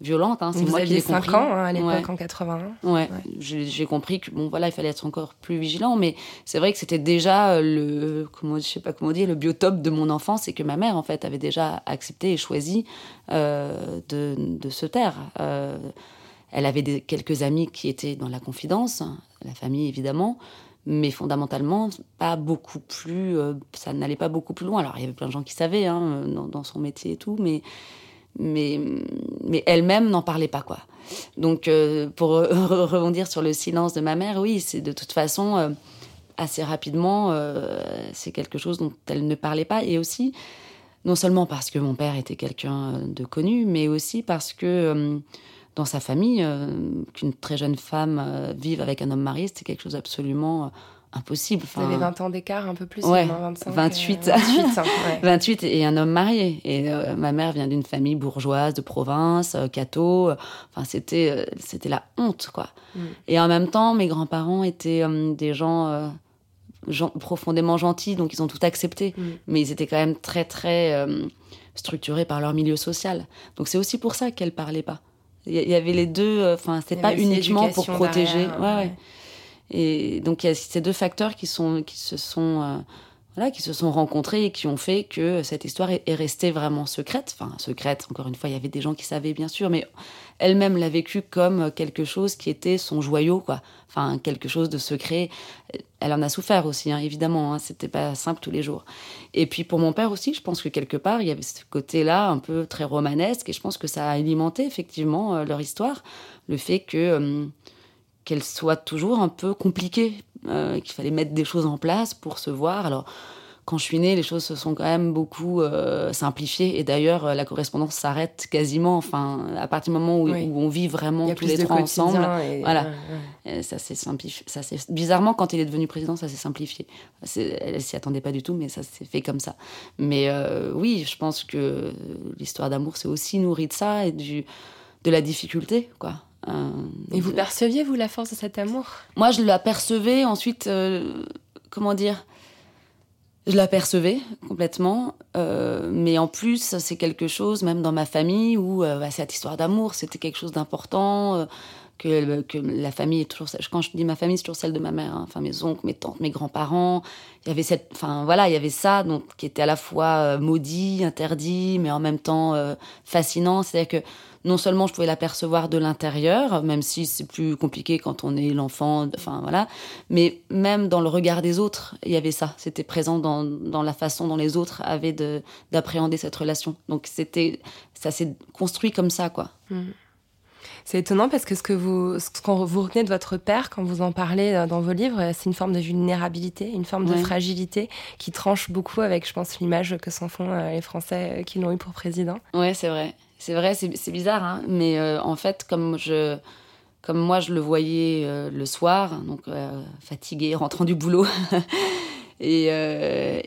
violente. Hein. C'est moi qui l'ai compris. 5 ans hein, à l'époque, en 81. Ouais, j'ai compris que bon voilà, il fallait être encore plus vigilant, mais c'est vrai que c'était déjà euh, le comment je sais pas comment dire le biotope de mon enfance et que ma mère en fait avait déjà accepté et choisi euh, de, de, se taire. Euh, elle avait des, quelques amis qui étaient dans la confidence, la famille évidemment, mais fondamentalement pas beaucoup plus. ça n'allait pas beaucoup plus loin. Alors il y avait plein de gens qui savaient hein, dans, dans son métier et tout, mais mais, mais elle-même n'en parlait pas, quoi. Donc, euh, pour rebondir sur le silence de ma mère, oui, c'est de toute façon, euh, assez rapidement, euh, c'est quelque chose dont elle ne parlait pas. Et aussi, non seulement parce que mon père était quelqu'un de connu, mais aussi parce que dans sa famille, qu'une très jeune femme vive avec un homme marié, c'était quelque chose absolument impossible. Vous avez 20 ans d'écart, un peu plus, ouais, 25, 28. 28, 28, et un homme marié. Et euh, ma mère vient d'une famille bourgeoise de province, euh, catho. Enfin, c'était euh, c'était la honte, quoi. Mm. Et en même temps, mes grands-parents étaient des gens, profondément gentils, donc ils ont tout accepté. Mm. Mais ils étaient quand même très, très structurés par leur milieu social. Donc c'est aussi pour ça qu'elle parlait pas. Il y, avait les deux. Enfin, c'était pas uniquement pour protéger. ouais. ouais. Et donc il y a ces deux facteurs qui sont qui se sont euh, qui se sont rencontrés et qui ont fait que cette histoire est, restée vraiment secrète. Enfin, secrète, encore une fois, il y avait des gens qui savaient, bien sûr, mais elle-même l'a vécu comme quelque chose qui était son joyau, quoi. Enfin, quelque chose de secret. Elle en a souffert aussi, hein, évidemment. Hein, C'était pas simple tous les jours. Et puis pour mon père aussi, je pense que quelque part, il y avait ce côté-là un peu très romanesque et je pense que ça a alimenté effectivement euh, leur histoire. Le fait que. Euh, qu'elle soit toujours un peu compliquée, euh, qu'il fallait mettre des choses en place pour se voir. Alors, quand je suis née, les choses se sont quand même beaucoup euh, simplifiées. Et d'ailleurs, euh, la correspondance s'arrête quasiment. Enfin, à partir du moment où, on vit vraiment tous les trois ensemble, voilà, ça s'est simplifié. Ça bizarrement, quand il est devenu président, ça s'est simplifié. Elle s'y attendait pas du tout, mais ça s'est fait comme ça. Mais oui, je pense que l'histoire d'amour, c'est aussi nourri de ça et du de la difficulté, quoi. Euh, et vous perceviez, vous, la force de cet amour? Moi, je la percevais. Ensuite, euh, comment dire? Je la percevais complètement. Euh, mais en plus, c'est quelque chose, même dans ma famille, où bah, cette histoire d'amour, c'était quelque chose d'important. Que, que, la famille est toujours quand je dis ma famille c'est toujours celle de ma mère hein. enfin mes oncles mes tantes mes grands-parents il y avait cette enfin voilà il y avait ça donc qui était à la fois maudit interdit mais en même temps fascinant c'est à dire que non seulement je pouvais l'apercevoir de l'intérieur, même si c'est plus compliqué quand on est l'enfant, enfin voilà, mais même dans le regard des autres, il y avait ça. C'était présent dans, dans, la façon dont les autres avaient d'appréhender cette relation. Donc c'était, ça s'est construit comme ça, quoi. Hmm. C'est étonnant parce que ce que vous, ce qu'on vous retenez de votre père quand vous en parlez euh, dans vos livres, c'est une forme de vulnérabilité, une forme de fragilité qui tranche beaucoup avec, je pense, l'image que s'en font euh, les Français euh, qui l'ont eu pour président. Ouais, c'est vrai. C'est vrai, c'est bizarre, hein, mais euh, en fait, comme je, comme moi je le voyais euh, le soir, donc euh, fatigué, rentrant du boulot, et,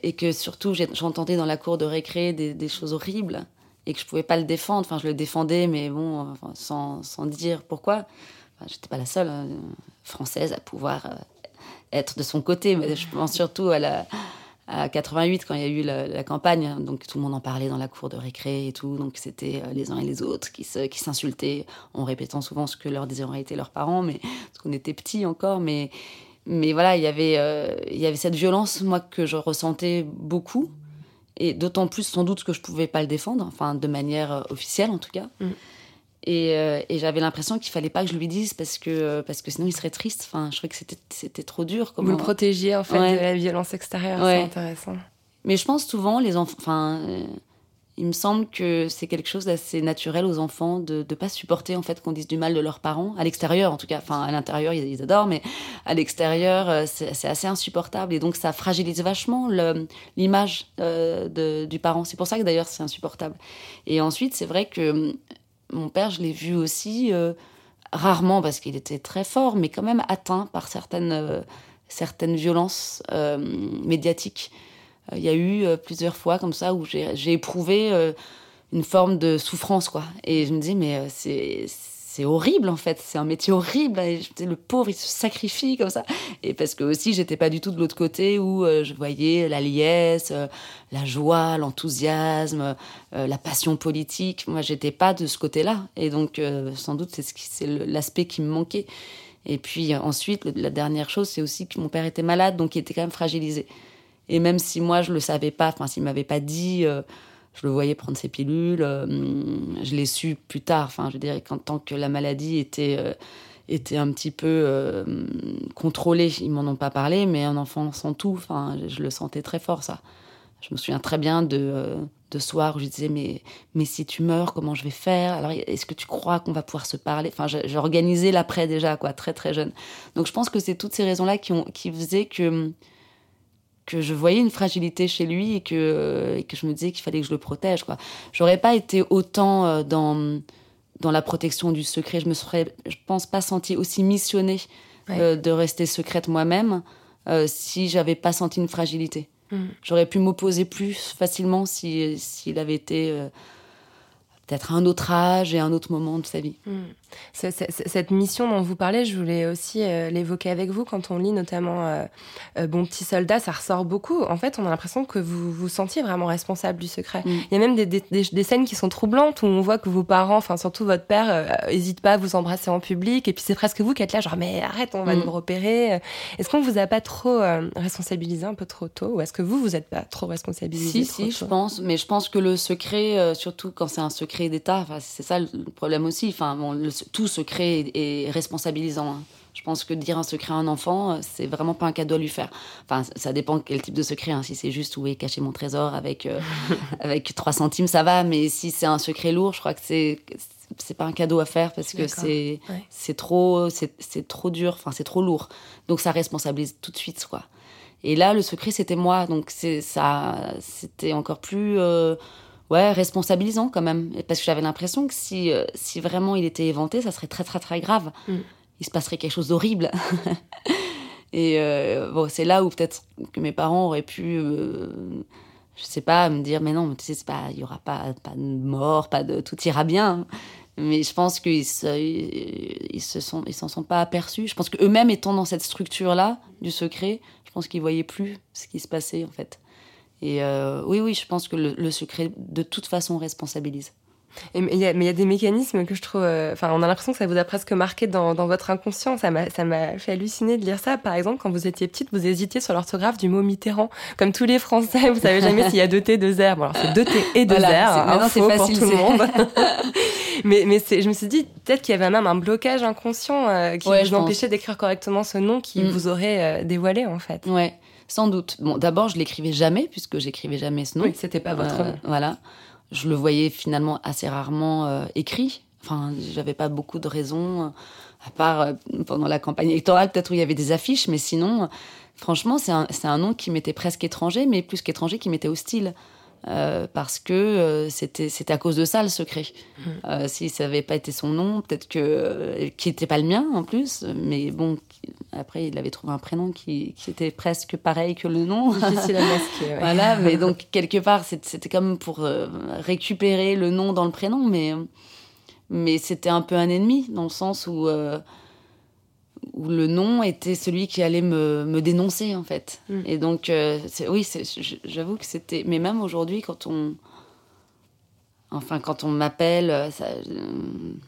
et, que surtout j'entendais dans la cour de récré des, des, choses horribles et que je pouvais pas le défendre. Enfin, je le défendais, mais bon, sans, sans, dire pourquoi. Enfin, J'étais pas la seule française à pouvoir être de son côté, mais je pense surtout à la à 88 quand il y a eu la, campagne, donc tout le monde en parlait dans la cour de récré et tout, donc c'était euh, les uns et les autres qui qui s'insultaient en répétant souvent ce que leur disaient en leurs parents, mais parce qu'on était petits encore, mais mais voilà, il y avait euh, il y avait cette violence moi que je ressentais beaucoup et d'autant plus sans doute que je pouvais pas le défendre, enfin de manière euh, officielle en tout cas. Mm. Et, euh, et j'avais l'impression qu'il fallait pas que je lui dise parce que parce que sinon il serait triste. Enfin, je trouvais que c'était c'était trop dur. Vous le protégiez en fait Ouais. de la violence extérieure, Ouais. c'est intéressant. Mais je pense souvent les enfants. Enfin, euh, il me semble que c'est quelque chose d'assez naturel aux enfants de ne pas supporter en fait qu'on dise du mal de leurs parents à l'extérieur en tout cas. Enfin, à l'intérieur ils, adorent, mais à l'extérieur euh, c'est assez insupportable et donc ça fragilise vachement l'image euh, du parent. C'est pour ça que d'ailleurs c'est insupportable. Et ensuite c'est vrai que hum, mon père je l'ai vu aussi euh, rarement parce qu'il était très fort, mais quand même atteint par certaines certaines violences médiatiques. Euh, Il y a eu euh, plusieurs fois comme ça où j'ai éprouvé euh, une forme de souffrance, quoi. Et je me dis, mais c'est horrible en fait, c'est un métier horrible. Le pauvre, il se sacrifie comme ça. Et parce que aussi, j'étais pas du tout de l'autre côté où je voyais la liesse, la joie, l'enthousiasme, la passion politique. Moi, j'étais pas de ce côté-là. Et donc, sans doute, c'est ce l'aspect qui me manquait. Et puis ensuite, la dernière chose, c'est aussi que mon père était malade, donc il était quand même fragilisé. Et même si moi, je le savais pas, enfin, s'il m'avait pas dit, euh, je le voyais prendre ses pilules, euh, je l'ai su plus tard. Enfin, je dirais qu'en tant que la maladie était, euh, était un petit peu contrôlée, ils m'en ont pas parlé, mais un enfant sent tout. Enfin, je, le sentais très fort, ça. Je me souviens très bien de, de soirs où je disais, mais, mais si tu meurs, comment je vais faire? Alors, est-ce que tu crois qu'on va pouvoir se parler? Enfin, organisé l'après déjà, quoi, très très jeune. Donc, je pense que c'est toutes ces raisons-là qui, ont, qui faisaient que que je voyais une fragilité chez lui et que, et que je me disais qu'il fallait que je le protège. Quoi. J'aurais pas été autant euh, dans, dans la protection du secret. Je me serais, je pense, pas sentie aussi missionnée euh, de rester secrète moi-même euh, si j'avais pas senti une fragilité. Mm. J'aurais pu m'opposer plus facilement si- s'il avait été euh, peut-être à un autre âge et à un autre moment de sa vie. Mm. Cette mission dont vous parlez, je voulais aussi euh, l'évoquer avec vous quand on lit notamment euh, euh, Bon petit soldat, ça ressort beaucoup. En fait, on a l'impression que vous vous sentiez vraiment responsable du secret. Mm. Il y a même des, des- des- des scènes qui sont troublantes où on voit que vos parents, enfin surtout votre père, euh, hésite pas à vous embrasser en public et puis c'est presque vous qui êtes là genre mais arrête, on va Mm. nous repérer. Est-ce qu'on vous a pas trop responsabilisé un peu trop tôt? Ou est-ce que vous vous êtes pas trop responsabilisé Si, trop si, je pense. Mais je pense que le secret, surtout quand c'est un secret d'État, c'est ça le le problème aussi. Enfin, bon, le- tout secret est, responsabilisant. hein. Je pense que dire un secret à un enfant, euh, c'est vraiment pas un cadeau à lui faire. Enfin, ça- dépend quel type de secret. hein. Si c'est juste où est caché mon trésor avec, euh, avec 3 centimes, ça va. Mais si c'est un secret lourd, je crois que c'est c'est pas un cadeau à faire parce que c'est Ouais. c'est trop c'est c'est trop dur. Enfin, c'est trop lourd. Donc ça responsabilise tout de suite, quoi. Et là, le secret, c'était moi. Donc, c'est ça, c'était encore plus, euh, ouais, responsabilisant quand même. Parce que j'avais l'impression que si, euh, si vraiment il était éventé, ça serait très, très, très grave. Mm. Il se passerait quelque chose d'horrible. Et euh, bon, c'est là où peut-être que mes parents auraient pu, euh, je sais pas, me dire, mais non, mais tu sais, c'est pas, il y aura pas, pas de mort, pas de, tout ira bien. Mais je pense qu'ils se, ils se sont, ils s'en sont pas aperçus. Je pense qu'eux-mêmes étant dans cette structure-là du secret, je pense qu'ils voyaient plus ce qui se passait en fait. Et euh, oui, oui, je pense que le, le secret de toute façon responsabilise. Et mais il y, a- des mécanismes que je trouve. euh, Enfin, on a l'impression que ça vous a presque marqué dans, dans votre inconscient. Ça m'a, fait halluciner de lire ça. Par exemple, quand vous étiez petite, vous hésitiez sur l'orthographe du mot Mitterrand. Comme tous les Français, vous savez jamais s'il y a deux T, deux R. Bon, alors c'est deux T et deux Voilà, R. c'est- facile, pour tout le monde. mais mais je me suis dit peut-être qu'il y avait même un blocage inconscient euh, qui Ouais, vous empêchait d'écrire correctement ce nom qui Mm. vous aurait euh, dévoilé en fait. Ouais, sans doute. Bon, d'abord, je l'écrivais jamais puisque j'écrivais jamais ce nom. Oui, c'était pas votre Euh, nom. Voilà. Je le voyais finalement assez rarement euh, écrit. Enfin, j'avais pas beaucoup de raisons, euh, à part euh, pendant la campagne électorale, peut-être où il y avait des affiches, mais sinon, euh, franchement, c'est un, c'est un nom qui m'était presque étranger, mais plus qu'étranger, qui m'était hostile. Euh, parce que euh, c'était c'était à cause de ça le secret. Euh, si ça n'avait pas été son nom, peut-être que qui n'était pas le mien en plus, mais bon, qui- après il avait trouvé un prénom qui, qui était presque pareil que le nom. Difficile à masquer. ouais. Voilà, mais donc quelque part, c'était comme pour récupérer le nom dans le prénom, mais, mais c'était un peu un ennemi, dans le sens où, où le nom était celui qui allait me, me dénoncer en fait. Mm. Et donc, euh, oui, j'avoue que c'était. Mais même aujourd'hui, quand on. Enfin, quand on m'appelle euh, euh,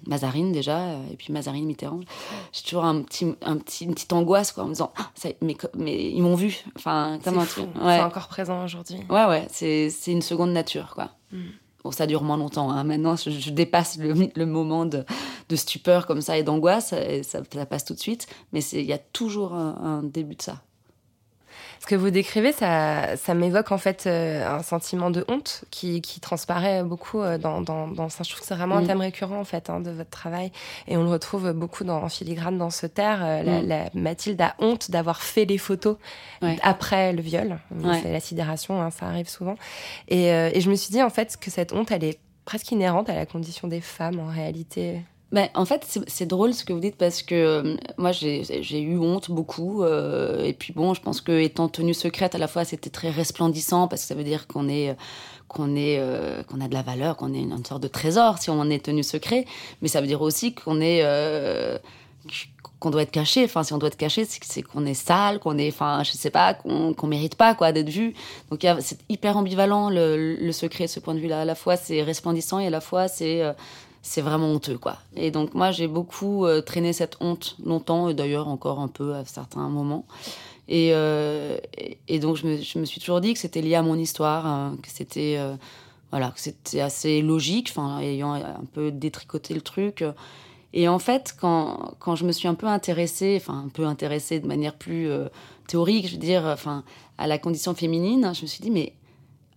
Mazarine déjà, euh, et puis Mazarine Mitterrand, j'ai toujours un petit, un petit, une petite angoisse quoi, en me disant ah, ça, mais, mais ils m'ont vu. Enfin, C'est comme un fou. truc. C'est Ouais. encore présent aujourd'hui. Ouais, ouais, c'est c'est une seconde nature, quoi. Mm. Bon, ça dure moins longtemps. hein. Maintenant, je, dépasse le, moment de, stupeur comme ça et d'angoisse, et ça, passe tout de suite. Mais il y a toujours un début de ça. Ce que vous décrivez, ça, ça m'évoque en fait euh, un sentiment de honte qui, qui transparaît beaucoup euh, dans, dans, dans ça. Je trouve que c'est vraiment un thème récurrent en fait hein, de votre travail et on le retrouve beaucoup dans en filigrane dans ce terre. Euh, la, Mm. la- Mathilde a honte d'avoir fait les photos Ouais. après le viol. Ouais. C'est la sidération, hein, ça arrive souvent. Et, euh, et je me suis dit en fait que cette honte, elle est presque inhérente à la condition des femmes en réalité. Ben, en fait, c'est- drôle ce que vous dites parce que euh, moi, j'ai eu honte beaucoup. euh, et puis bon, je pense que étant tenue secrète, à la fois, c'était très resplendissant parce que ça veut dire qu'on est qu'on est euh, qu'on a de la valeur, qu'on est une, sorte de trésor si on est tenu secret. Mais ça veut dire aussi qu'on est euh, qu'on doit être caché. Enfin, si on doit être caché, c'est qu'on est sale, qu'on est, enfin, je sais pas, qu'on qu'on mérite pas quoi d'être vu. Donc c'est hyper ambivalent le, le secret ce point de vue-là. À la fois, c'est resplendissant et à la fois, c'est euh, c'est vraiment honteux, quoi. Et donc, moi, j'ai beaucoup euh, traîné cette honte longtemps, et d'ailleurs encore un peu à certains moments. Et, euh, et, et donc, je me, je me suis toujours dit que c'était lié à mon histoire, hein, que c'était euh, voilà, que c'était assez logique, ayant un peu détricoté le truc. Et en fait, quand, quand je me suis un peu intéressée, enfin, un peu intéressée de manière plus théorique, je veux dire, enfin, à la condition féminine, je me suis dit, mais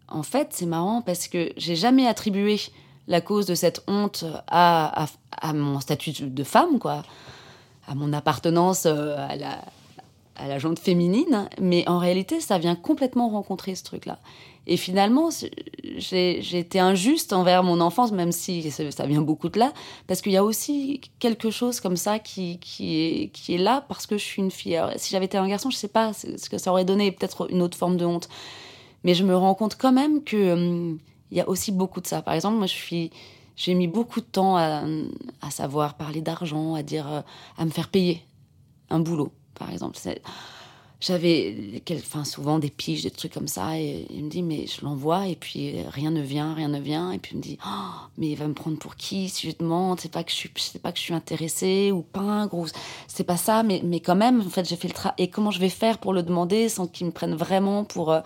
en fait, c'est marrant parce que j'ai jamais attribué la cause de cette honte à, mon statut de femme, quoi, à mon appartenance euh, à la, à féminine, mais en réalité, ça vient complètement rencontrer ce truc-là. Et finalement, j'ai été injuste envers mon enfance, même si ça vient beaucoup de là, parce qu'il y a aussi quelque chose comme ça qui, est, là parce que je suis une fille. Alors, si j'avais été un garçon, je sais pas ce ce que ça aurait donné, peut-être une autre forme de honte. Mais je me rends compte quand même que hum, il y a aussi beaucoup de ça. Par exemple, moi, je suis, j'ai mis beaucoup de temps à, savoir parler d'argent, à dire, euh, à me faire payer un boulot, par exemple. J'avais, enfin, souvent des piges, des trucs comme ça, et il me dit, mais je l'envoie, et puis euh, rien ne vient, rien ne vient, et puis il me dit, Oh, mais il va me prendre pour qui si je demande, c'est pas que je suis, c'est pas que je suis intéressée ou pas, gros, c'est pas ça, mais, mais quand même, en fait, j'ai fait le travail, et comment je vais faire pour le demander sans qu'il me prenne vraiment pour, euh,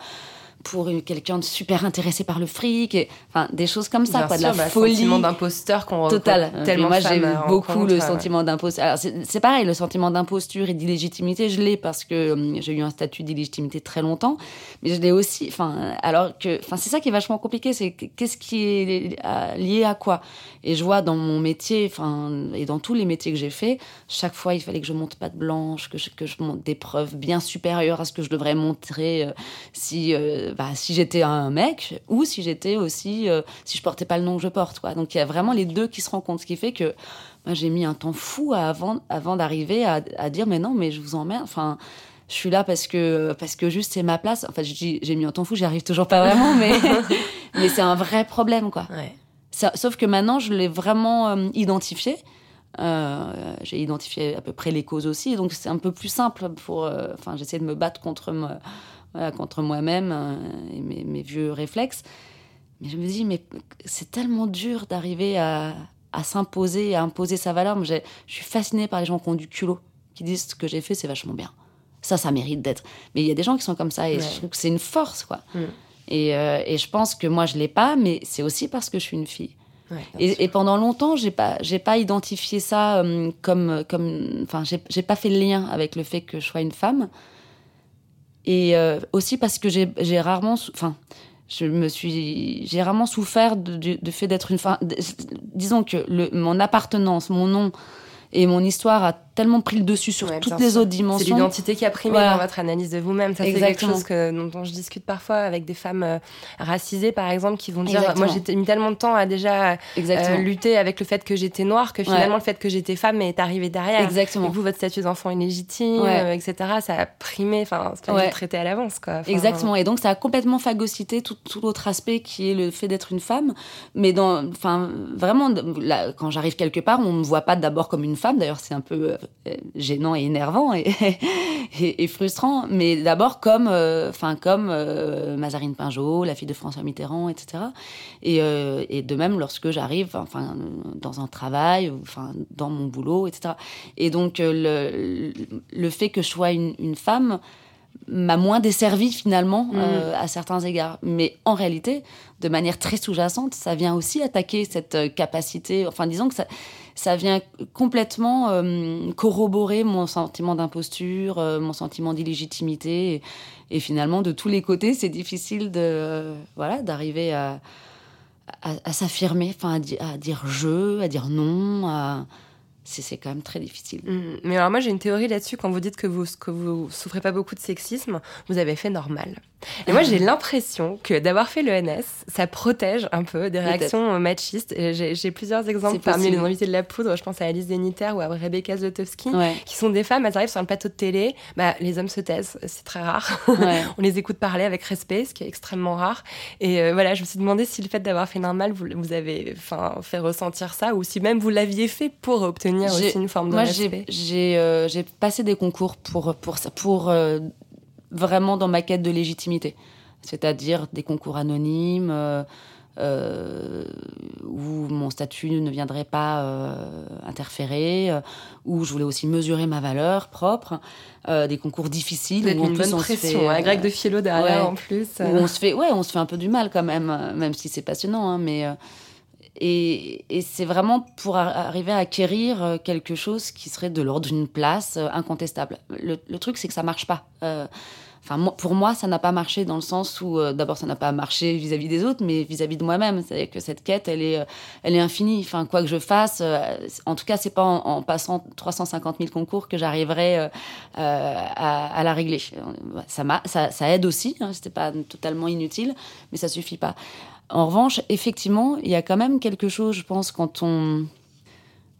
pour quelqu'un de super intéressé par le fric, et, enfin, des choses comme ça, Bien quoi, de la bah, folie. sentiment d'imposteur qu'on Total. qu'on- tellement moi, de j'ai femmes, eu euh, beaucoup le euh, sentiment d'imposture. Alors, c'est pareil, le sentiment d'imposture et d'illégitimité, je l'ai parce que hum, j'ai eu un statut d'illégitimité très longtemps. Mais je l'ai aussi, enfin, alors que, enfin, c'est ça qui est vachement compliqué, c'est que- qu'est-ce qui est euh, lié à quoi? Et je vois dans mon métier, enfin, et dans tous les métiers que j'ai faits, chaque fois, il fallait que je monte pas de blanche, que je, que je monte des preuves bien supérieures à ce que je devrais montrer euh, si, euh, bah, si j'étais un mec ou si j'étais aussi, euh, si je portais pas le nom que je porte, quoi. Donc il y a vraiment les deux qui se rencontrent, ce qui fait que moi, j'ai mis un temps fou à- avant, avant d'arriver à, à dire, mais non, mais je vous emmerde. Enfin, je suis là parce que, parce que juste c'est ma place. Enfin, j'ai mis un temps fou, j'y arrive toujours pas vraiment, mais, mais c'est un vrai problème, quoi. Ouais. Ça- sauf que maintenant, je l'ai vraiment euh, identifié. Euh, j'ai identifié à peu près les causes aussi, donc c'est un peu plus simple pour. euh, Enfin, j'essaie de me battre contre moi, voilà, contre moi-même euh, et mes, mes vieux réflexes. Mais je me dis, mais c'est tellement dur d'arriver à, à s'imposer, à imposer sa valeur. Moi, je suis fascinée par les gens qui ont du culot, qui disent ce que j'ai fait, c'est vachement bien. Ça, ça mérite d'être. Mais il y a des gens qui sont comme ça et Ouais. je trouve que c'est une force, quoi. Mm. Et, euh, et je pense que moi, je l'ai pas, mais c'est aussi parce que je suis une fille. Ouais. Et, et pendant longtemps, j'ai pas, j'ai pas identifié ça euh, comme, comme, enfin, j'ai pas fait le lien avec le fait que je sois une femme. Et euh, aussi parce que j'ai, rarement, enfin, je me suis, j'ai rarement souffert du, fait d'être une femme. Disons que mon appartenance, mon nom et mon histoire a tellement pris le dessus sur Ouais, toutes les sûr. autres C'est dimensions. l'identité qui a primé Voilà. dans votre analyse de vous-même. Ça, c'est quelque Exactement. chose que, dont, dont je discute parfois avec des femmes euh, racisées, par exemple, qui vont dire Exactement. Moi, j'ai mis tellement de temps à déjà euh, lutter avec le fait que j'étais noire que finalement, le fait que j'étais femme est arrivé derrière. Exactement. Et vous, votre statut d'enfant illégitime, Ouais. euh, etc., ça a primé, enfin, c'est Ouais. traité à l'avance, quoi. Exactement. Et donc, ça a complètement phagocyté tout, tout l'autre aspect qui est le fait d'être une femme. Mais dans, enfin, vraiment, là, quand j'arrive quelque part, on me voit pas d'abord comme une femme. D'ailleurs, c'est un peu euh, gênant et énervant et, et, et frustrant. Mais d'abord comme, euh, comme euh, Mazarine Pinjot, la fille de François Mitterrand, etc. Et, euh, et de même lorsque j'arrive, enfin dans un travail, enfin dans mon boulot, etc. Et donc le, le fait que je sois une, une femme m'a moins desservi finalement euh, à certains égards. Mais en réalité, de manière très sous-jacente, ça vient aussi attaquer cette capacité. Enfin, disons que ça, ça vient complètement euh, corroborer mon sentiment d'imposture, euh, mon sentiment d'illégitimité. Et, finalement, de tous les côtés, c'est difficile de euh, voilà d'arriver à, s'affirmer, enfin à dire je, à dire non. À... C'est quand même très difficile. Mm. Mais alors moi j'ai une théorie là-dessus quand vous dites que vous que vous souffrez pas beaucoup de sexisme, vous avez fait normal. Et moi j'ai l'impression que d'avoir fait l'ENS, ça protège un peu des réactions euh, machistes. J'ai plusieurs exemples parmi les invités de la poudre. Je pense à Alice Deniter ou à Rebecca Zlotowski, Ouais. qui sont des femmes. Elles arrivent sur un plateau de télé, bah les hommes se taisent, c'est très rare. Ouais. On les écoute parler avec respect, ce qui est extrêmement rare. Et euh, voilà, je me suis demandé si le fait d'avoir fait normal, vous, vous avez fait ressentir ça, ou si même vous l'aviez fait pour obtenir J'ai- aussi une forme de Moi, respect. j'ai euh, j'ai passé des concours pour pour ça, pour euh, vraiment dans ma quête de légitimité, c'est-à-dire des concours anonymes euh, où mon statut ne viendrait pas interférer, où je voulais aussi mesurer ma valeur propre, des concours difficiles où une bonne on se fait, pression, un euh, grec de philo derrière ouais. en plus. où on se fait ouais on se fait un peu du mal quand même même si c'est passionnant hein, mais et, c'est vraiment pour ar- arriver à acquérir euh, quelque chose qui serait de l'ordre d'une place euh, incontestable le, truc c'est que ça marche pas Euh, Enfin, pour moi, ça n'a pas marché dans le sens où, d'abord, ça n'a pas marché vis-à-vis des autres, mais vis-à-vis de moi-même. C'est-à-dire que cette quête, elle est, elle est infinie. Enfin, quoi que je fasse, en tout cas, c'est pas en, passant 350 000 concours que j'arriverai à, la régler. Ça, ça, ça aide aussi. Hein, C'était pas totalement inutile, mais ça suffit pas. En revanche, effectivement, il y a quand même quelque chose, je pense, quand on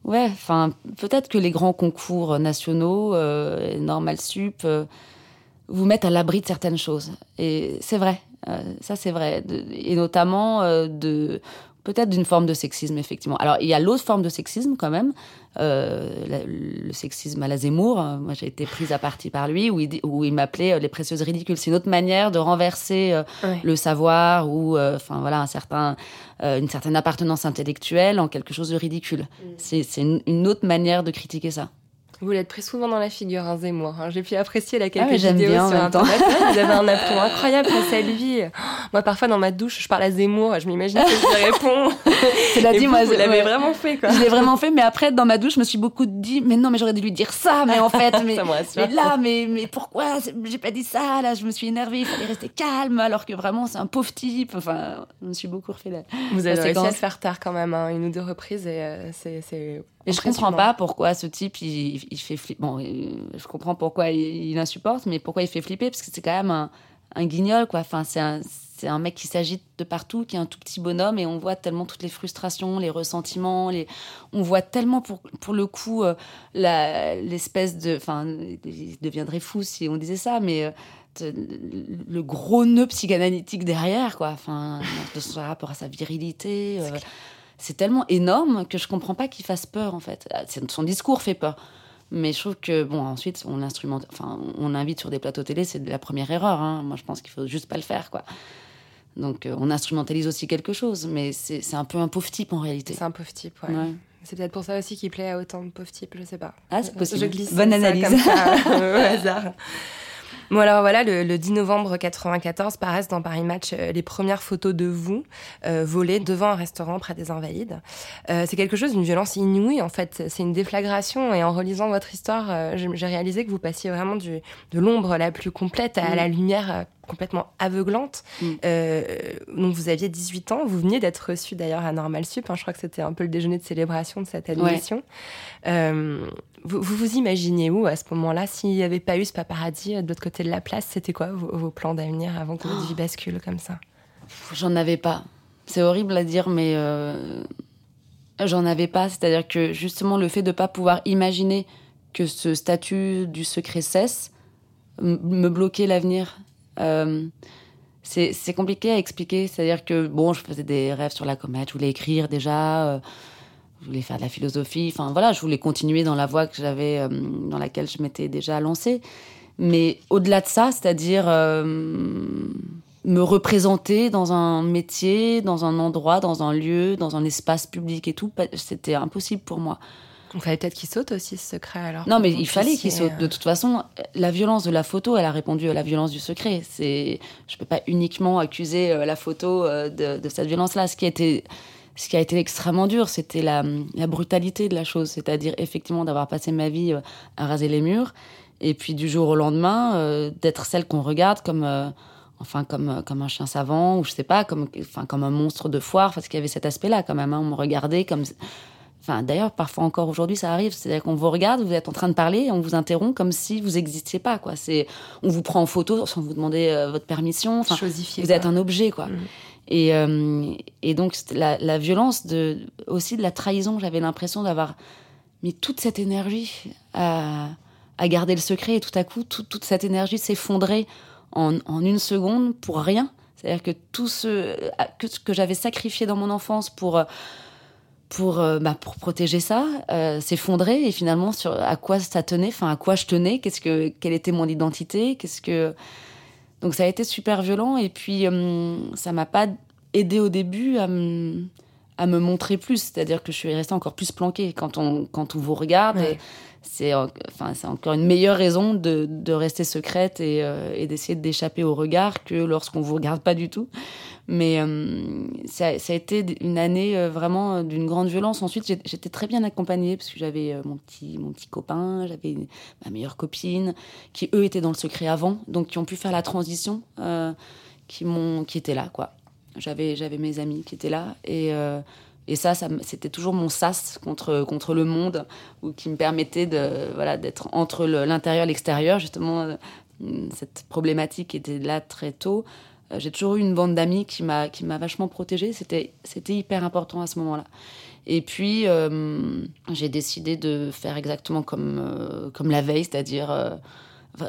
Ouais, enfin, peut-être que les grands concours nationaux, euh, Normal Sup, euh, vous mettent à l'abri de certaines choses. Et c'est vrai, euh, ça c'est vrai. Et notamment euh, de peut-être d'une forme de sexisme, effectivement. Alors, il y a l'autre forme de sexisme quand même, euh, la- le sexisme à la Zemmour. Euh, Moi, j'ai été prise à partie par lui, où il, dit- où il m'appelait euh, les précieuses ridicules. C'est une autre manière de renverser le savoir ou, enfin voilà, un certain, une certaine appartenance intellectuelle en quelque chose de ridicule. C'est c'est une, une autre manière de critiquer ça. Vous l'êtes pris souvent dans la figure, hein, Zemmour. hein. J'ai pu apprécier la quelques Ah, mais j'aime vidéos sur. Internet. Vous avez un aplomb incroyable face à lui. Moi, parfois, dans ma douche, je parle à Zemmour. Je m'imagine que je lui réponds. Cela dit, vous, moi, vous je- l'avez ouais. vraiment fait, quoi. Je l'ai vraiment fait, mais après, dans ma douche, je me suis beaucoup dit, mais non, mais j'aurais dû lui dire ça, mais en fait, mais, mais là, mais, mais pourquoi j'ai pas dit ça, là, je me suis énervée, il fallait rester calme, alors que vraiment, c'est un pauvre type. Enfin, je me suis beaucoup refait là. Vous avez réussi à le faire tard quand même, hein, une ou deux reprises, et euh, c'est. Et je comprends pas pourquoi ce type, il, il fait flipper. Bon, je comprends pourquoi il, il insupporte, mais pourquoi il fait flipper, parce que c'est quand même un, un guignol, quoi. Enfin, c'est un, c'est un mec qui s'agite de partout, qui est un tout petit bonhomme, et on voit tellement toutes les frustrations, les ressentiments, les... on voit tellement pour, pour le coup euh, la- l'espèce de. Enfin, il deviendrait fou si on disait ça, mais. euh, le gros nœud psychanalytique derrière, quoi. Enfin, de son rapport à sa virilité. euh, c'est tellement énorme que je comprends pas qu'il fasse peur, en fait. Ah, Son discours fait peur. Mais je trouve que, bon, ensuite, on l'instrumente, enfin, on invite sur des plateaux télé, c'est la première erreur. hein. Moi, je pense qu'il faut juste pas le faire, quoi. Donc, euh, on instrumentalise aussi quelque chose, mais c'est un peu un pauvre type en réalité. C'est un pauvre type, ouais. Ouais. C'est peut-être pour ça aussi qu'il plaît à autant de pauvres types, je sais pas. Ah, c'est possible. Je glisse Bonne ça analyse. comme ça, au hasard. Bon alors voilà, le, le 10 novembre 94 paraissent dans Paris Match euh, les premières photos de vous euh, volées devant un restaurant près des Invalides. Euh, c'est quelque chose d'une violence inouïe en fait, c'est une déflagration et en relisant votre histoire, euh, j'ai réalisé que vous passiez vraiment du, de l'ombre la plus complète à la lumière euh, complètement aveuglante. Mm. Euh, donc vous aviez 18 ans, vous veniez d'être reçu d'ailleurs à Normal Sup, hein, je crois que c'était un peu le déjeuner de célébration de cette admission. Euh, vous, vous vous imaginiez où à ce moment-là? S'il n'y avait pas eu ce paparazzi euh, de l'autre côté de la place, c'était quoi vos, vos plans d'avenir avant que votre vie bascule comme ça? J'en avais pas. C'est horrible à dire, mais euh, j'en avais pas. C'est-à-dire que justement, le fait de pas pouvoir imaginer que ce statut du secret cesse me bloquait l'avenir. Euh, c'est compliqué à expliquer. C'est-à-dire que, bon, je faisais des rêves sur la comète, je voulais écrire déjà. euh, je voulais faire de la philosophie. Enfin voilà, je voulais continuer dans la voie que j'avais, euh, dans laquelle je m'étais déjà lancée. Mais au-delà de ça, c'est-à-dire me représenter dans un métier, dans un endroit, dans un lieu, dans un espace public et tout, c'était impossible pour moi. Il fallait peut-être qu'il saute aussi ce secret alors. Non, mais il fallait qu'il saute. De toute façon, la violence de la photo, elle a répondu à la violence du secret. C'est, je peux pas uniquement accuser la photo de, de cette violence-là. Ce qui a été ce qui a été extrêmement dur, c'était la, brutalité de la chose, c'est-à-dire effectivement d'avoir passé ma vie euh, à raser les murs, et puis du jour au lendemain, euh, d'être celle qu'on regarde comme, euh, enfin comme, comme un chien savant, ou je sais pas, comme, enfin, comme un monstre de foire, parce qu'il y avait cet aspect-là quand même. Hein. on me regardait comme. Enfin, d'ailleurs, parfois encore aujourd'hui, ça arrive. C'est-à-dire qu'on vous regarde, vous êtes en train de parler, et on vous interrompt comme si vous n'existiez pas. Quoi. C'est, on vous prend en photo sans vous demander votre permission. Enfin, vous êtes un objet, quoi. Mmh. Et, euh, et donc la, la, violence de, aussi de la trahison, j'avais l'impression d'avoir mis toute cette énergie à, à, garder le secret et tout à coup toute cette énergie s'effondrait en, en, une seconde pour rien. C'est-à-dire que tout ce que, que j'avais sacrifié dans mon enfance pour pour euh, bah, pour protéger ça euh, s'effondrait et finalement sur à quoi ça tenait, enfin à quoi je tenais, qu'est-ce que quelle était mon identité, qu'est-ce que donc ça a été super violent et puis euh, ça m'a pas aidé au début à à me montrer plus, c'est-à-dire que je suis restée encore plus planquée quand on, quand on vous regarde. C'est enfin, encore une meilleure raison de, de rester secrète et, euh, et d'essayer d'échapper au regard que lorsqu'on vous regarde pas du tout. Mais euh, ça, ça, a été une année vraiment d'une grande violence. Ensuite, j'étais très bien accompagnée parce que j'avais mon petit, mon petit copain, j'avais ma meilleure copine, qui eux étaient dans le secret avant, donc qui ont pu faire la transition, euh, qui, qui étaient là, quoi. J'avais, j'avais mes amis qui étaient là et, euh, et ça, c'était toujours mon sas contre, contre le monde ou qui me permettait de, voilà, d'être entre l'intérieur et l'extérieur. Justement, euh, cette problématique était là très tôt. Euh, j'ai toujours eu une bande d'amis qui m'a, vachement protégée. C'était, hyper important à ce moment-là. Et puis, j'ai décidé de faire exactement comme, comme la veille, c'est-à-dire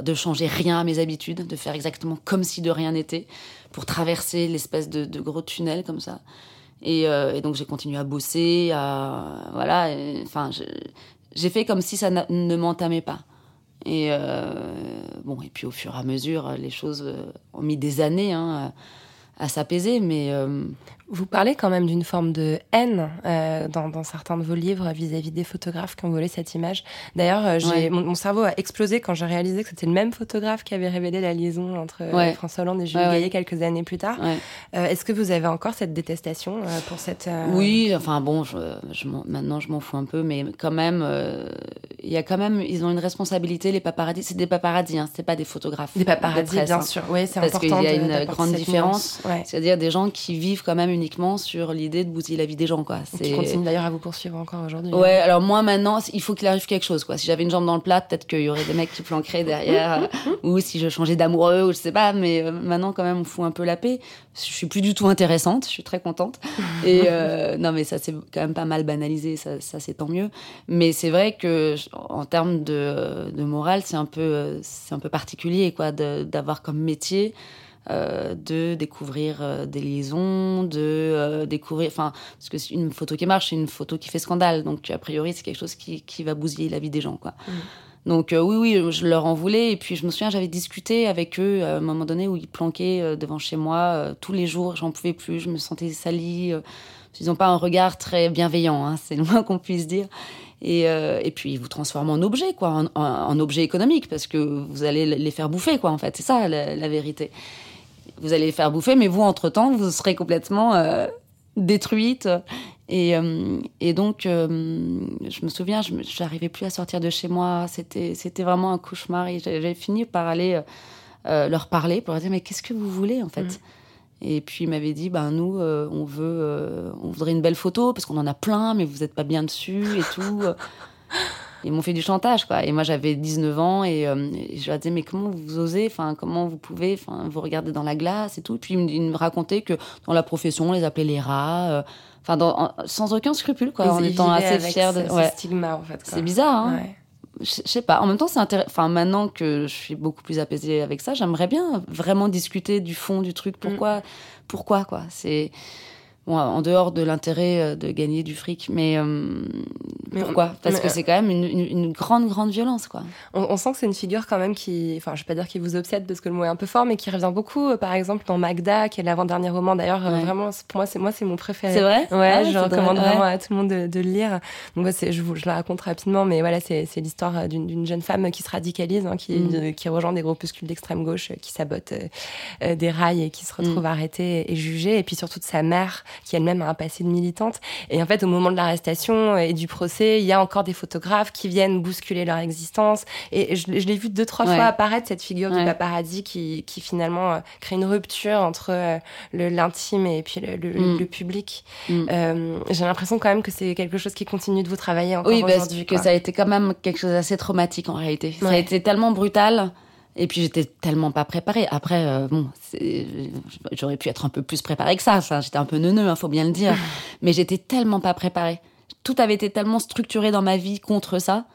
de changer rien à mes habitudes, de faire exactement comme si de rien n'était, pour traverser l'espèce de, gros tunnel comme ça. Euh, et, donc j'ai continué à bosser, à voilà. Enfin, j'ai fait comme si ça ne m'entamait pas. Et euh, bon, et puis au fur et à mesure, les choses euh, ont mis des années hein, à, s'apaiser, mais vous parlez quand même d'une forme de haine euh, dans, dans, certains de vos livres vis-à-vis des photographes qui ont volé cette image. D'ailleurs, euh, j'ai mon, cerveau a explosé quand j'ai réalisé que c'était le même photographe qui avait révélé la liaison entre euh, François Hollande et Jules Gaillet quelques années plus tard. Euh, Est-ce que vous avez encore cette détestation euh, pour cette Oui, enfin bon, je, je maintenant je m'en fous un peu, mais quand même, il y a quand même, ils ont une responsabilité. Les paparazzis, c'est des paparazzis, hein, c'est pas des photographes. Des paparazzis, bien hein. sûr. Oui, c'est important. Parce qu'il y a une grande différence. C'est-à-dire des gens qui vivent quand même une uniquement sur l'idée de bousiller la vie des gens, quoi. Qui continue d'ailleurs à vous poursuivre encore aujourd'hui. Ouais, hein. alors moi maintenant, il faut qu'il arrive quelque chose, quoi. Si j'avais une jambe dans le plat, peut-être qu'il y aurait des mecs qui planqueraient derrière, ou si je changeais d'amoureux, ou je sais pas, mais euh, maintenant quand même on fout un peu la paix. Je suis plus du tout intéressante, je suis très contente. Et euh, non, mais ça c'est quand même pas mal banalisé, ça, ça c'est tant mieux. Mais c'est vrai que en termes de, de morale, c'est un peu, c'est un peu particulier, quoi, d'avoir comme métier. Euh, de découvrir euh, des liaisons, de euh, découvrir. Enfin, parce que une photo qui marche, c'est une photo qui fait scandale. Donc, a priori, c'est quelque chose qui, qui, va bousiller la vie des gens, quoi. Mm. Donc oui, oui, je leur en voulais. Et puis je me souviens, j'avais discuté avec eux à un moment donné où ils planquaient devant chez moi tous les jours. J'en pouvais plus, je me sentais salie. ils n'ont pas un regard très bienveillant, hein, c'est le moins qu'on puisse dire. Et, et, puis ils vous transforment en objet, quoi, en, en, objet économique, parce que vous allez les faire bouffer, quoi, en fait. C'est ça la, la vérité vous allez les faire bouffer, mais vous, entre-temps, vous serez complètement euh, détruite. Et, euh, et donc, euh, je me souviens, je n'arrivais plus à sortir de chez moi. C'était, c'était vraiment un cauchemar. Et j'avais fini par aller leur parler pour leur dire, mais qu'est-ce que vous voulez, en fait? Mm. Et puis, ils m'avaient dit, ben, nous, on veut, on voudrait une belle photo parce qu'on en a plein, mais vous n'êtes pas bien dessus et tout. Ils m'ont fait du chantage, quoi. Et moi, j'avais 19 ans et, euh, je leur disais, mais comment vous osez? Enfin, comment vous pouvez? Enfin, vous regardez dans la glace et tout. Puis ils me, racontaient que dans la profession, on les appelait les rats. Euh, enfin, sans aucun scrupule, quoi. en étant assez fiers de. Ouais. stigma, en fait. C'est bizarre, hein. Je sais pas. En même temps, c'est intéressant. Enfin, maintenant que je suis beaucoup plus apaisée avec ça, j'aimerais bien vraiment discuter du fond du truc. Pourquoi, mm. pourquoi, quoi? C'est Bon, en dehors de l'intérêt euh, de gagner du fric, mais, euh, Mais pourquoi? Parce mais, que c'est quand même une, une- une grande, grande violence, quoi. On, on sent que c'est une figure quand même qui, enfin, je vais pas dire qu'il vous obsède parce que le mot est un peu fort, mais qui revient beaucoup. euh, Par exemple, dans Magda, qui est l'avant-dernier roman. D'ailleurs, Ouais. vraiment, pour moi, c'est moi, c'est mon préféré. C'est vrai? Ouais, Ah je c'est recommande vraiment ouais. à tout le monde de, de le lire. Donc, ouais, je, vous, je la raconte rapidement, mais voilà, c'est c'est l'histoire d'une d'une jeune femme qui se radicalise, hein, qui, Mm. qui rejoint des groupuscules d'extrême gauche, qui euh, des rails et qui se retrouve Mm. arrêtée et jugée. Et puis surtout de sa mère, qui elle-même a un passé de militante. Et en fait, au moment de l'arrestation et du procès, il y a encore des photographes qui viennent bousculer leur existence. Et je, l'ai- je l'ai vu deux, trois Ouais. fois apparaître, cette figure du paparazzi qui, qui finalement euh, crée une rupture entre euh, l'intime et puis le, le- Mm. le public. Mm. Euh, J'ai l'impression quand même que c'est quelque chose qui continue de vous travailler encore Oui, parce aujourd'hui. que quoi. ça a été quand même quelque chose d'assez traumatique en réalité. Ça a été tellement brutal. Et puis j'étais tellement pas préparée. Après, euh, bon, j'aurais pu être un peu plus préparée que ça. Enfin, j'étais un peu neuneux, hein, faut bien le dire. Mais j'étais tellement pas préparée. Tout avait été tellement structuré dans ma vie contre ça.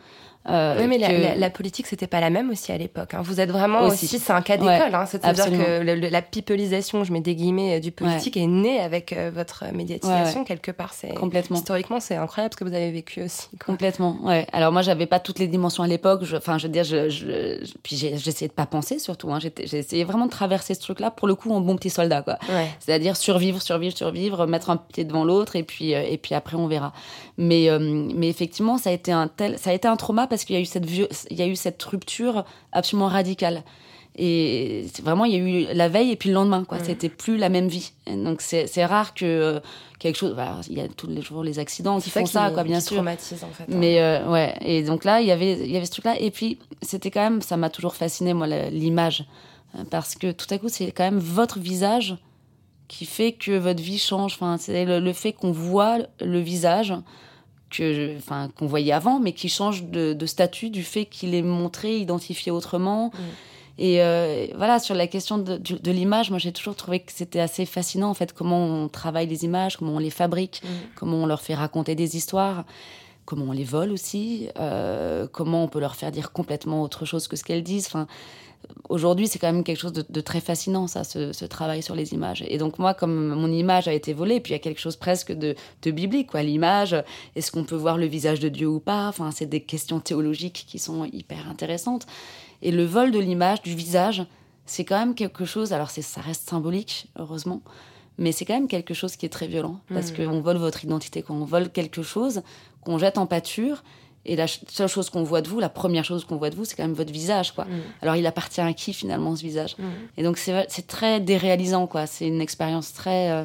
Euh, Oui, mais la, que- la- la politique, c'était pas la même aussi à l'époque. hein. Vous êtes vraiment aussi, Aussi. c'est un cas Ouais, d'école. hein. C'est-à-dire que le- le- la pipelisation, je mets des guillemets, euh, du politique est née avec euh, votre médiatisation quelque part. C'est Complètement. historiquement, c'est incroyable ce que vous avez vécu aussi. quoi. Complètement, ouais. Alors moi, j'avais pas toutes les dimensions à l'époque. Enfin, je veux dire, je, je- puis j'essayais de pas penser surtout. Hein. J'ai essayé vraiment de traverser ce truc-là pour le coup en bon petit soldat, quoi. Ouais. C'est-à-dire survivre, survivre, survivre, mettre un pied devant l'autre et puis euh, et puis après on verra. Mais euh, mais effectivement, ça a été un tel, ça a été un trauma parce qu'il y a eu cette vieux- il y a eu cette rupture absolument radicale. Et vraiment, il y a eu la veille et puis le lendemain, quoi. C'était plus la même vie. Et donc c'est c'est rare que euh, quelque chose. voilà, il y a tous les jours les accidents qui font ça, quoi, bien sûr. traumatise en fait. hein. Mais euh, ouais, et donc là, il y avait, il y avait ce truc-là. Et puis, c'était quand même, ça m'a toujours fasciné, moi, l'image. Parce que tout à coup, c'est quand même votre visage qui fait que votre vie change. Enfin, c'est le, le fait qu'on voit le visage que, enfin, qu'on voyait avant, mais qui change de, de statut du fait qu'il est montré, identifié autrement. Et euh, voilà, sur la question de, l'image, moi j'ai toujours trouvé que c'était assez fascinant en fait comment on travaille les images, comment on les fabrique, comment on leur fait raconter des histoires, comment on les vole aussi, euh, comment on peut leur faire dire complètement autre chose que ce qu'elles disent. Enfin, aujourd'hui, c'est quand même quelque chose de, de très fascinant, ça, ce, ce travail sur les images. Et donc moi, comme mon image a été volée, puis il y a quelque chose presque de, de biblique, quoi. L'image, est-ce qu'on peut voir le visage de Dieu ou pas? Enfin, c'est des questions théologiques qui sont hyper intéressantes. Et le vol de l'image, du visage, c'est quand même quelque chose. Alors, ça reste symbolique, heureusement, mais c'est quand même quelque chose qui est très violent parce qu'on vole votre identité, quand on vole quelque chose qu'on jette en pâture. Et la seule chose qu'on voit de vous, la première chose qu'on voit de vous, c'est quand même votre visage, quoi. Alors, il appartient à qui finalement ce visage Et donc, c'est très déréalisant, quoi. C'est une expérience très, euh,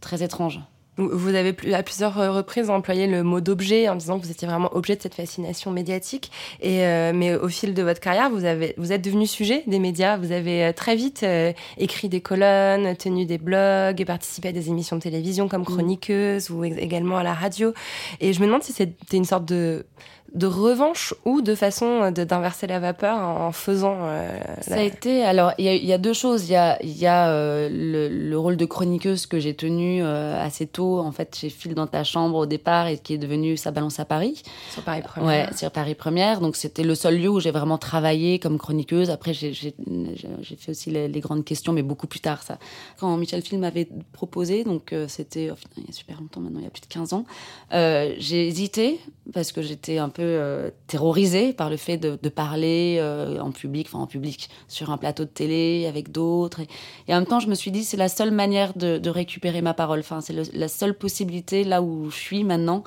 très étrange. Vous avez à plusieurs euh, reprises employé le mot d'objet en disant que vous étiez vraiment objet de cette fascination médiatique. Et euh, mais au fil de votre carrière, vous avez vous êtes devenu sujet des médias. Vous avez euh, très vite euh, écrit des colonnes, tenu des blogs, et participé à des émissions de télévision comme chroniqueuse ou également à la radio. Et je me demande si c'était une sorte de de revanche ou de façon de- d'inverser la vapeur en, en faisant. euh, Ça la- a été. Alors, il y, a- il y a deux choses. Il y a, il y a euh, le, le rôle de chroniqueuse que j'ai tenu euh, assez tôt. En fait, j'ai Fil dans ta chambre au départ et qui est devenu Ça balance à Paris. sur Paris Première. Ouais, sur Paris Première. Donc, c'était le seul lieu où j'ai vraiment travaillé comme chroniqueuse. Après, j'ai fait aussi les, les grandes questions, mais beaucoup plus tard, ça. Quand Michel Film m'avait proposé, donc euh, c'était oh, il y a super longtemps maintenant, il y a plus de 15 ans, euh, j'ai hésité parce que j'étais un peu euh, terrorisée par le fait de, parler euh, en public, enfin en public, sur un plateau de télé avec d'autres. Et, en même temps, je me suis dit, c'est la seule manière de, récupérer ma parole. Enfin, c'est la seule possibilité là où je suis maintenant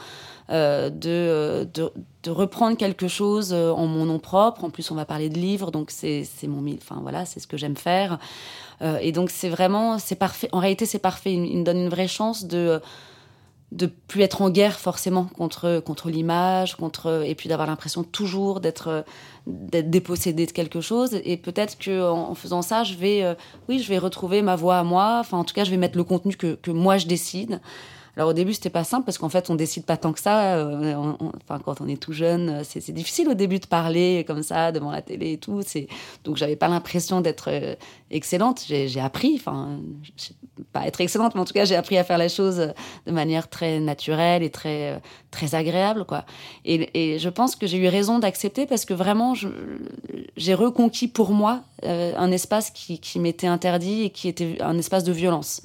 euh, de, reprendre quelque chose en mon nom propre. En plus, on va parler de livres, donc c'est mon, mi- enfin voilà, c'est ce que j'aime faire. Et donc c'est vraiment, c'est parfait. En réalité, c'est parfait. Il me donne une vraie chance de de plus être en guerre forcément contre contre l'image, contre et puis d'avoir l'impression toujours d'être d'être dépossédé de quelque chose. Et peut-être que en, faisant ça, je vais, euh, oui, je vais retrouver ma voix à moi. Enfin, en tout cas, je vais mettre le contenu que que moi je décide. Alors au début, c'était pas simple parce qu'en fait, on décide pas tant que ça. euh, Enfin, quand on est tout jeune, euh, c'est difficile au début de parler comme ça devant la télé et tout. C'est donc j'avais pas l'impression d'être excellente. J'ai appris, enfin, pas être excellente, mais en tout cas, j'ai appris à faire les choses de manière très naturelle et très euh, très agréable, quoi. Et, et je pense que j'ai eu raison d'accepter parce que vraiment, j'ai reconquis pour moi euh, un espace qui, qui m'était interdit et qui était un espace de violence.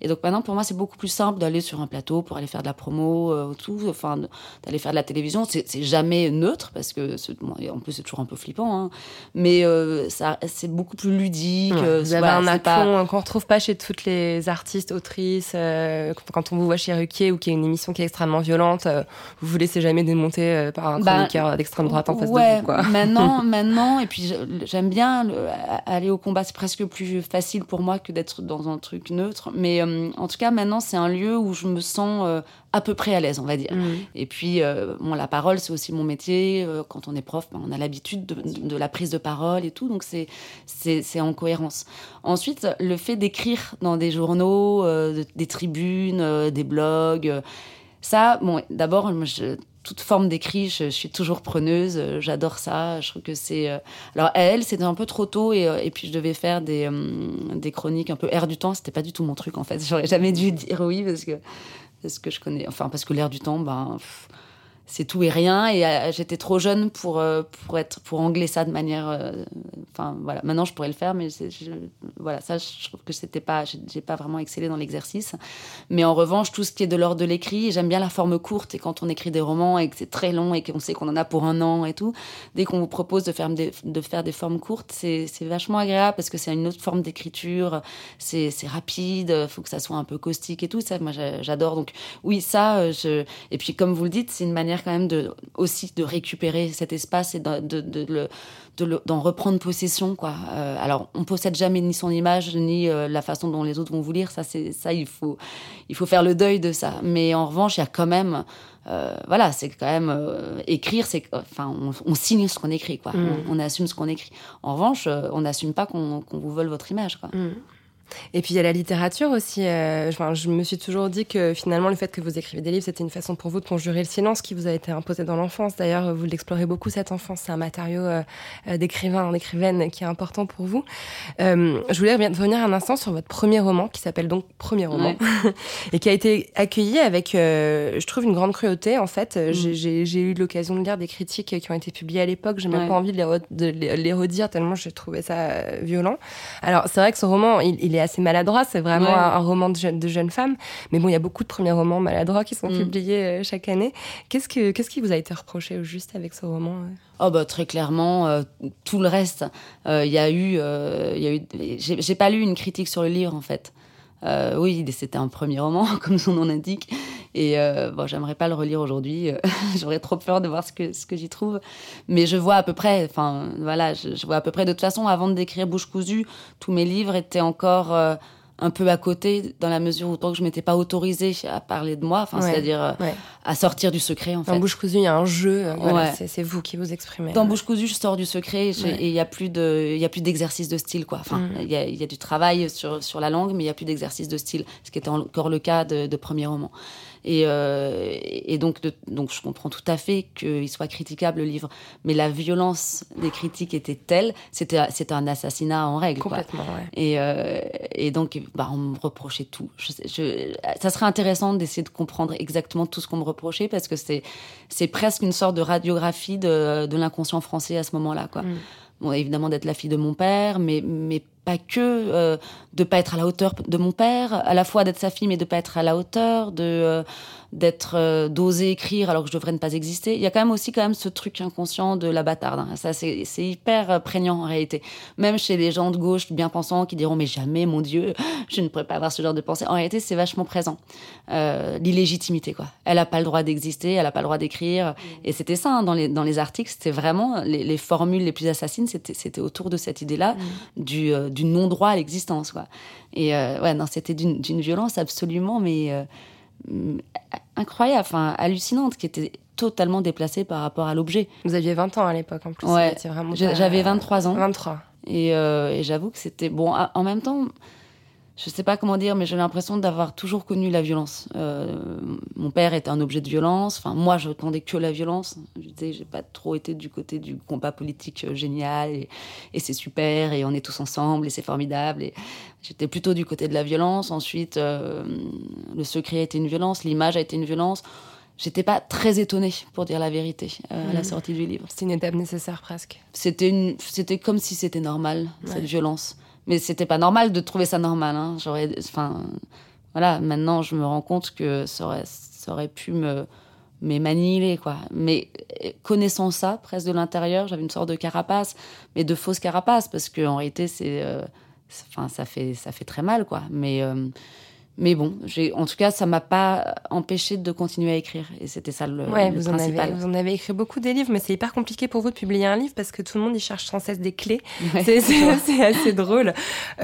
Et donc maintenant, pour moi, c'est beaucoup plus simple d'aller sur un plateau pour aller faire de la promo, euh, tout, enfin, d'aller faire de la télévision. C'est jamais neutre parce que, bon, en plus, c'est toujours un peu flippant, hein. mais euh, c'est beaucoup plus ludique. Euh, vous avez un c'est pas- qu'on retrouve pas chez toutes les artistes, autrices. euh, quand on vous voit chez Ruquier ou qu'il y a une émission qui est extrêmement violente, euh, vous vous laissez jamais démonter euh, par un Bah, chroniqueur d'extrême droite en face ouais, de vous. Quoi. Maintenant, maintenant, et puis j'aime bien le- aller au combat. C'est presque plus facile pour moi que d'être dans un truc neutre. Mais euh, en tout cas, maintenant, c'est un lieu où je me sens à peu près à l'aise, on va dire. Mm. Et puis, euh, bon, la parole, c'est aussi mon métier. Euh, Quand on est prof, ben, on a l'habitude de, de la prise de parole et tout. Donc, c'est en cohérence. Ensuite, le fait d'écrire dans des journaux, euh, de- des tribunes, euh, des blogs, ça, bon, d'abord, toute forme d'écrit, je, je suis toujours preneuse. J'adore ça. Je trouve que c'est. euh, Alors, à elle, c'était un peu trop tôt et, et puis je devais faire des, euh, des chroniques un peu air du temps. C'était pas du tout mon truc, en fait. J'aurais jamais dû dire oui parce que, parce que je connais. Enfin, parce que l'air du temps, ben. C'est tout et rien. Et euh, j'étais trop jeune pour euh, pour être pour angler ça de manière euh, enfin voilà. Maintenant je pourrais le faire mais voilà ça je trouve que c'était pas j'ai pas vraiment excellé dans l'exercice. Mais en revanche tout ce qui est de l'ordre de l'écrit j'aime bien la forme courte. Et quand on écrit des romans et que c'est très long et qu'on sait qu'on en a pour un an et tout dès qu'on vous propose de faire des, de faire des formes courtes c'est vachement agréable parce que c'est une autre forme d'écriture. C'est rapide faut que ça soit un peu caustique et tout. Ça moi j'a- j'adore. Donc oui ça et puis comme vous le dites c'est une manière quand même de aussi de récupérer cet espace et de, de, de le de le- d'en reprendre possession quoi. Euh, alors on possède jamais ni son image ni euh, la façon dont les autres vont vous lire. Ça c'est ça il faut il faut faire le deuil de ça. Mais en revanche il y a quand même euh, voilà c'est quand même euh, écrire c'est enfin on, on signe ce qu'on écrit quoi. Mm. on, on assume ce qu'on écrit. En revanche on n'assume pas qu'on vous vole votre image quoi. Mm. Et puis il y a la littérature aussi. euh, enfin, je me suis toujours dit que finalement le fait que vous écrivez des livres, c'était une façon pour vous de conjurer le silence qui vous a été imposé dans l'enfance. D'ailleurs, vous l'explorez beaucoup cette enfance. C'est un matériau euh, euh, d'écrivain, d'écrivaine qui est important pour vous. Euh, je voulais reven- revenir un instant sur votre premier roman qui s'appelle donc Premier roman et qui a été accueilli avec, je trouve, une grande cruauté. En fait, Euh, j'ai- eu l'occasion de lire des critiques qui ont été publiées à l'époque. J'ai même Ouais. pas envie de les, re- de les- les redire tellement j'ai trouvé ça violent. Alors, c'est vrai que ce roman, il, il est assez maladroit. C'est vraiment Ouais. un, roman de, jeune, de jeune femme. Mais bon, il y a beaucoup de premiers romans maladroits qui sont Mm. publiés euh, chaque année. Qu'est-ce que qu'est-ce qui vous a été reproché au juste avec ce roman euh? Oh bah très clairement euh, tout le reste. Euh, Il y a eu, euh, il y a eu. J'ai pas lu une critique sur le livre en fait. Oui, c'était un premier roman comme son nom l'indique. Et euh, bon, j'aimerais pas le relire aujourd'hui. euh, J'aurais trop peur de voir ce que ce que j'y trouve. Mais je vois à peu près. Enfin voilà, je, je vois à peu près. De toute façon, avant d'écrire Bouche cousue, tous mes livres étaient encore. euh, un peu à côté dans la mesure où tant que je m'étais pas autorisée à parler de moi, enfin Ouais. c'est-à-dire euh, Ouais. à sortir du secret en fait. Dans Bouche cousue, il y a un jeu. euh, voilà, Ouais. c'est- vous qui vous exprimez. Dans Bouche cousue, je sors du secret et il y a plus de, il y a plus d'exercice de style quoi. Enfin, Mm. il y, a, y a du travail sur sur la langue, mais il y a plus d'exercice de style, ce qui était encore le cas de, de premier roman. Et, euh, et donc de- donc je comprends tout à fait qu'il soit critiquable le livre, mais la violence des critiques était telle, c'était c'était un assassinat en règle. quoi. Complètement, ouais. Et, euh, et donc, bah, on me reprochait tout. Je, je- ça serait intéressant d'essayer de comprendre exactement tout ce qu'on me reprochait parce que c'est, c'est presque une sorte de radiographie de, de l'inconscient français à ce moment-là. Quoi. Mm. Bon, évidemment, d'être la fille de mon père, mais, mais pas que, euh, de pas être à la hauteur de mon père, à la fois d'être sa fille, mais de pas être à la hauteur, de, euh, d'être, euh, d'oser écrire alors que je devrais ne pas exister. Il y a quand même aussi quand même ce truc inconscient de la bâtarde. hein. Ça, c'est, c'est hyper euh, prégnant en réalité. Même chez les gens de gauche bien pensants qui diront mais jamais, mon Dieu, je ne pourrais pas avoir ce genre de pensée. En réalité, c'est vachement présent. L'illégitimité, quoi. Elle a pas le droit d'exister, elle a pas le droit d'écrire. Et c'était ça, hein, dans les, dans les articles, c'était vraiment les, les formules les plus assassines, c'était, c'était autour de cette idée-là du, euh, du non-droit à l'existence, quoi. Et euh, ouais, non, c'était d'une, d'une violence absolument, mais euh, incroyable, enfin hallucinante, qui était totalement déplacée par rapport à l'objet. Vous aviez 20 ans à l'époque en plus. Ouais. vraiment pas- J'avais 23 ans. 23. Et, euh, et j'avoue que c'était bon. En même temps, je sais pas comment dire, mais j'ai l'impression d'avoir toujours connu la violence. Euh, mon père était un objet de violence. Enfin, moi, je n'attendais que la violence. Je disais, j'ai pas trop été du côté du combat politique euh, génial et, et c'est super et on est tous ensemble et c'est formidable. Et j'étais plutôt du côté de la violence. Ensuite, euh, le secret a été une violence, l'image a été une violence. J'étais pas très étonnée, pour dire la vérité, à la Mhm. sortie du livre. C'est une étape nécessaire presque. C'était une, c'était comme si c'était normal Ouais. cette violence. Mais c'était pas normal de trouver ça normal. Hein. J'aurais, enfin, voilà. Maintenant, je me rends compte que ça aurait, ça aurait pu me, m'annihiler, quoi. Mais euh, connaissant ça, presque de l'intérieur, j'avais une sorte de carapace, mais de fausse carapace, parce que en réalité, c'est, euh, enfin, ça fait, ça fait très mal, quoi. Mais euh, mais bon, j'ai, en tout cas, ça m'a pas empêché de continuer à écrire. Et c'était ça le, Ouais, le vous en, principal. avez, vous en avez écrit beaucoup des livres, mais c'est hyper compliqué pour vous de publier un livre parce que tout le monde y cherche sans cesse des clés. Ouais. C'est- assez drôle.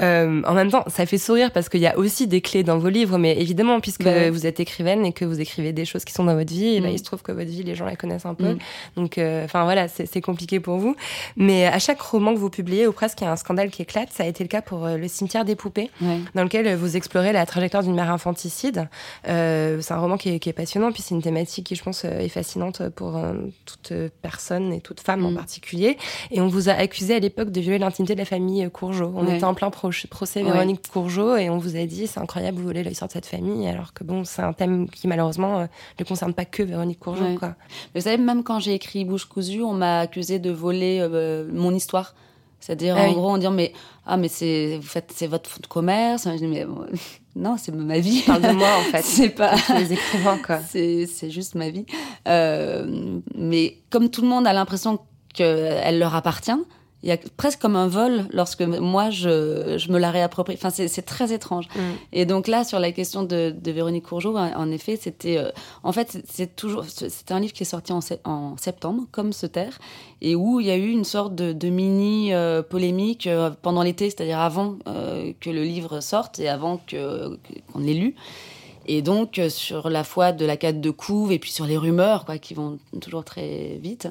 Euh, en même temps, ça fait sourire parce qu'il y a aussi des clés dans vos livres, mais évidemment, puisque Bah vous êtes écrivaine et que vous écrivez des choses qui sont dans votre vie, et ben, Mm. il se trouve que votre vie, les gens la connaissent un peu. Mm. Donc, euh, enfin voilà, c'est c'est compliqué pour vous. Mais à chaque roman que vous publiez, ou presque, il y a un scandale qui éclate. Ça a été le cas pour euh, Le cimetière des poupées Ouais. dans lequel vous explorez la trajectoire d'une mère infanticide. Euh, c'est un roman qui est, qui est passionnant, puis c'est une thématique qui, je pense, euh, est fascinante pour euh, toute personne et toute femme en Mm. particulier. Et on vous a accusé à l'époque de violer l'intimité de la famille Courgeot. On Ouais. était en plein pro- procès Ouais. Véronique Courgeot et on vous a dit c'est incroyable, vous volez l'histoire de cette famille, alors que bon, c'est un thème qui malheureusement ne concerne pas que Véronique Courgeot. Ouais. Quoi. Vous savez, même quand j'ai écrit Bouche cousue, on m'a accusé de voler euh, mon histoire. C'est-à-dire, Ah en oui. gros, on dit mais ah mais c'est vous faites c'est votre de commerce. Je dis, mais bon, non, c'est ma vie. Parle de moi en fait. c'est pas. Les écrivains quoi. C'est c'est juste ma vie. Euh, mais comme tout le monde a l'impression qu'elle leur appartient, il y a presque comme un vol lorsque moi je, je me la réapproprie. Enfin, c'est très étrange. Mm. Et donc là, sur la question de, de Véronique Courgeot, en en effet, c'était, euh, en fait, c'est- toujours, c'était un livre qui est sorti en, en septembre, comme Se taire, et où il y a eu une sorte de, de mini euh, polémique euh, pendant l'été, c'est-à-dire avant que le livre sorte et avant qu'on l'ait lu. Et donc, euh, sur la foi de la quête de couve et puis sur les rumeurs, quoi, qui vont toujours très vite,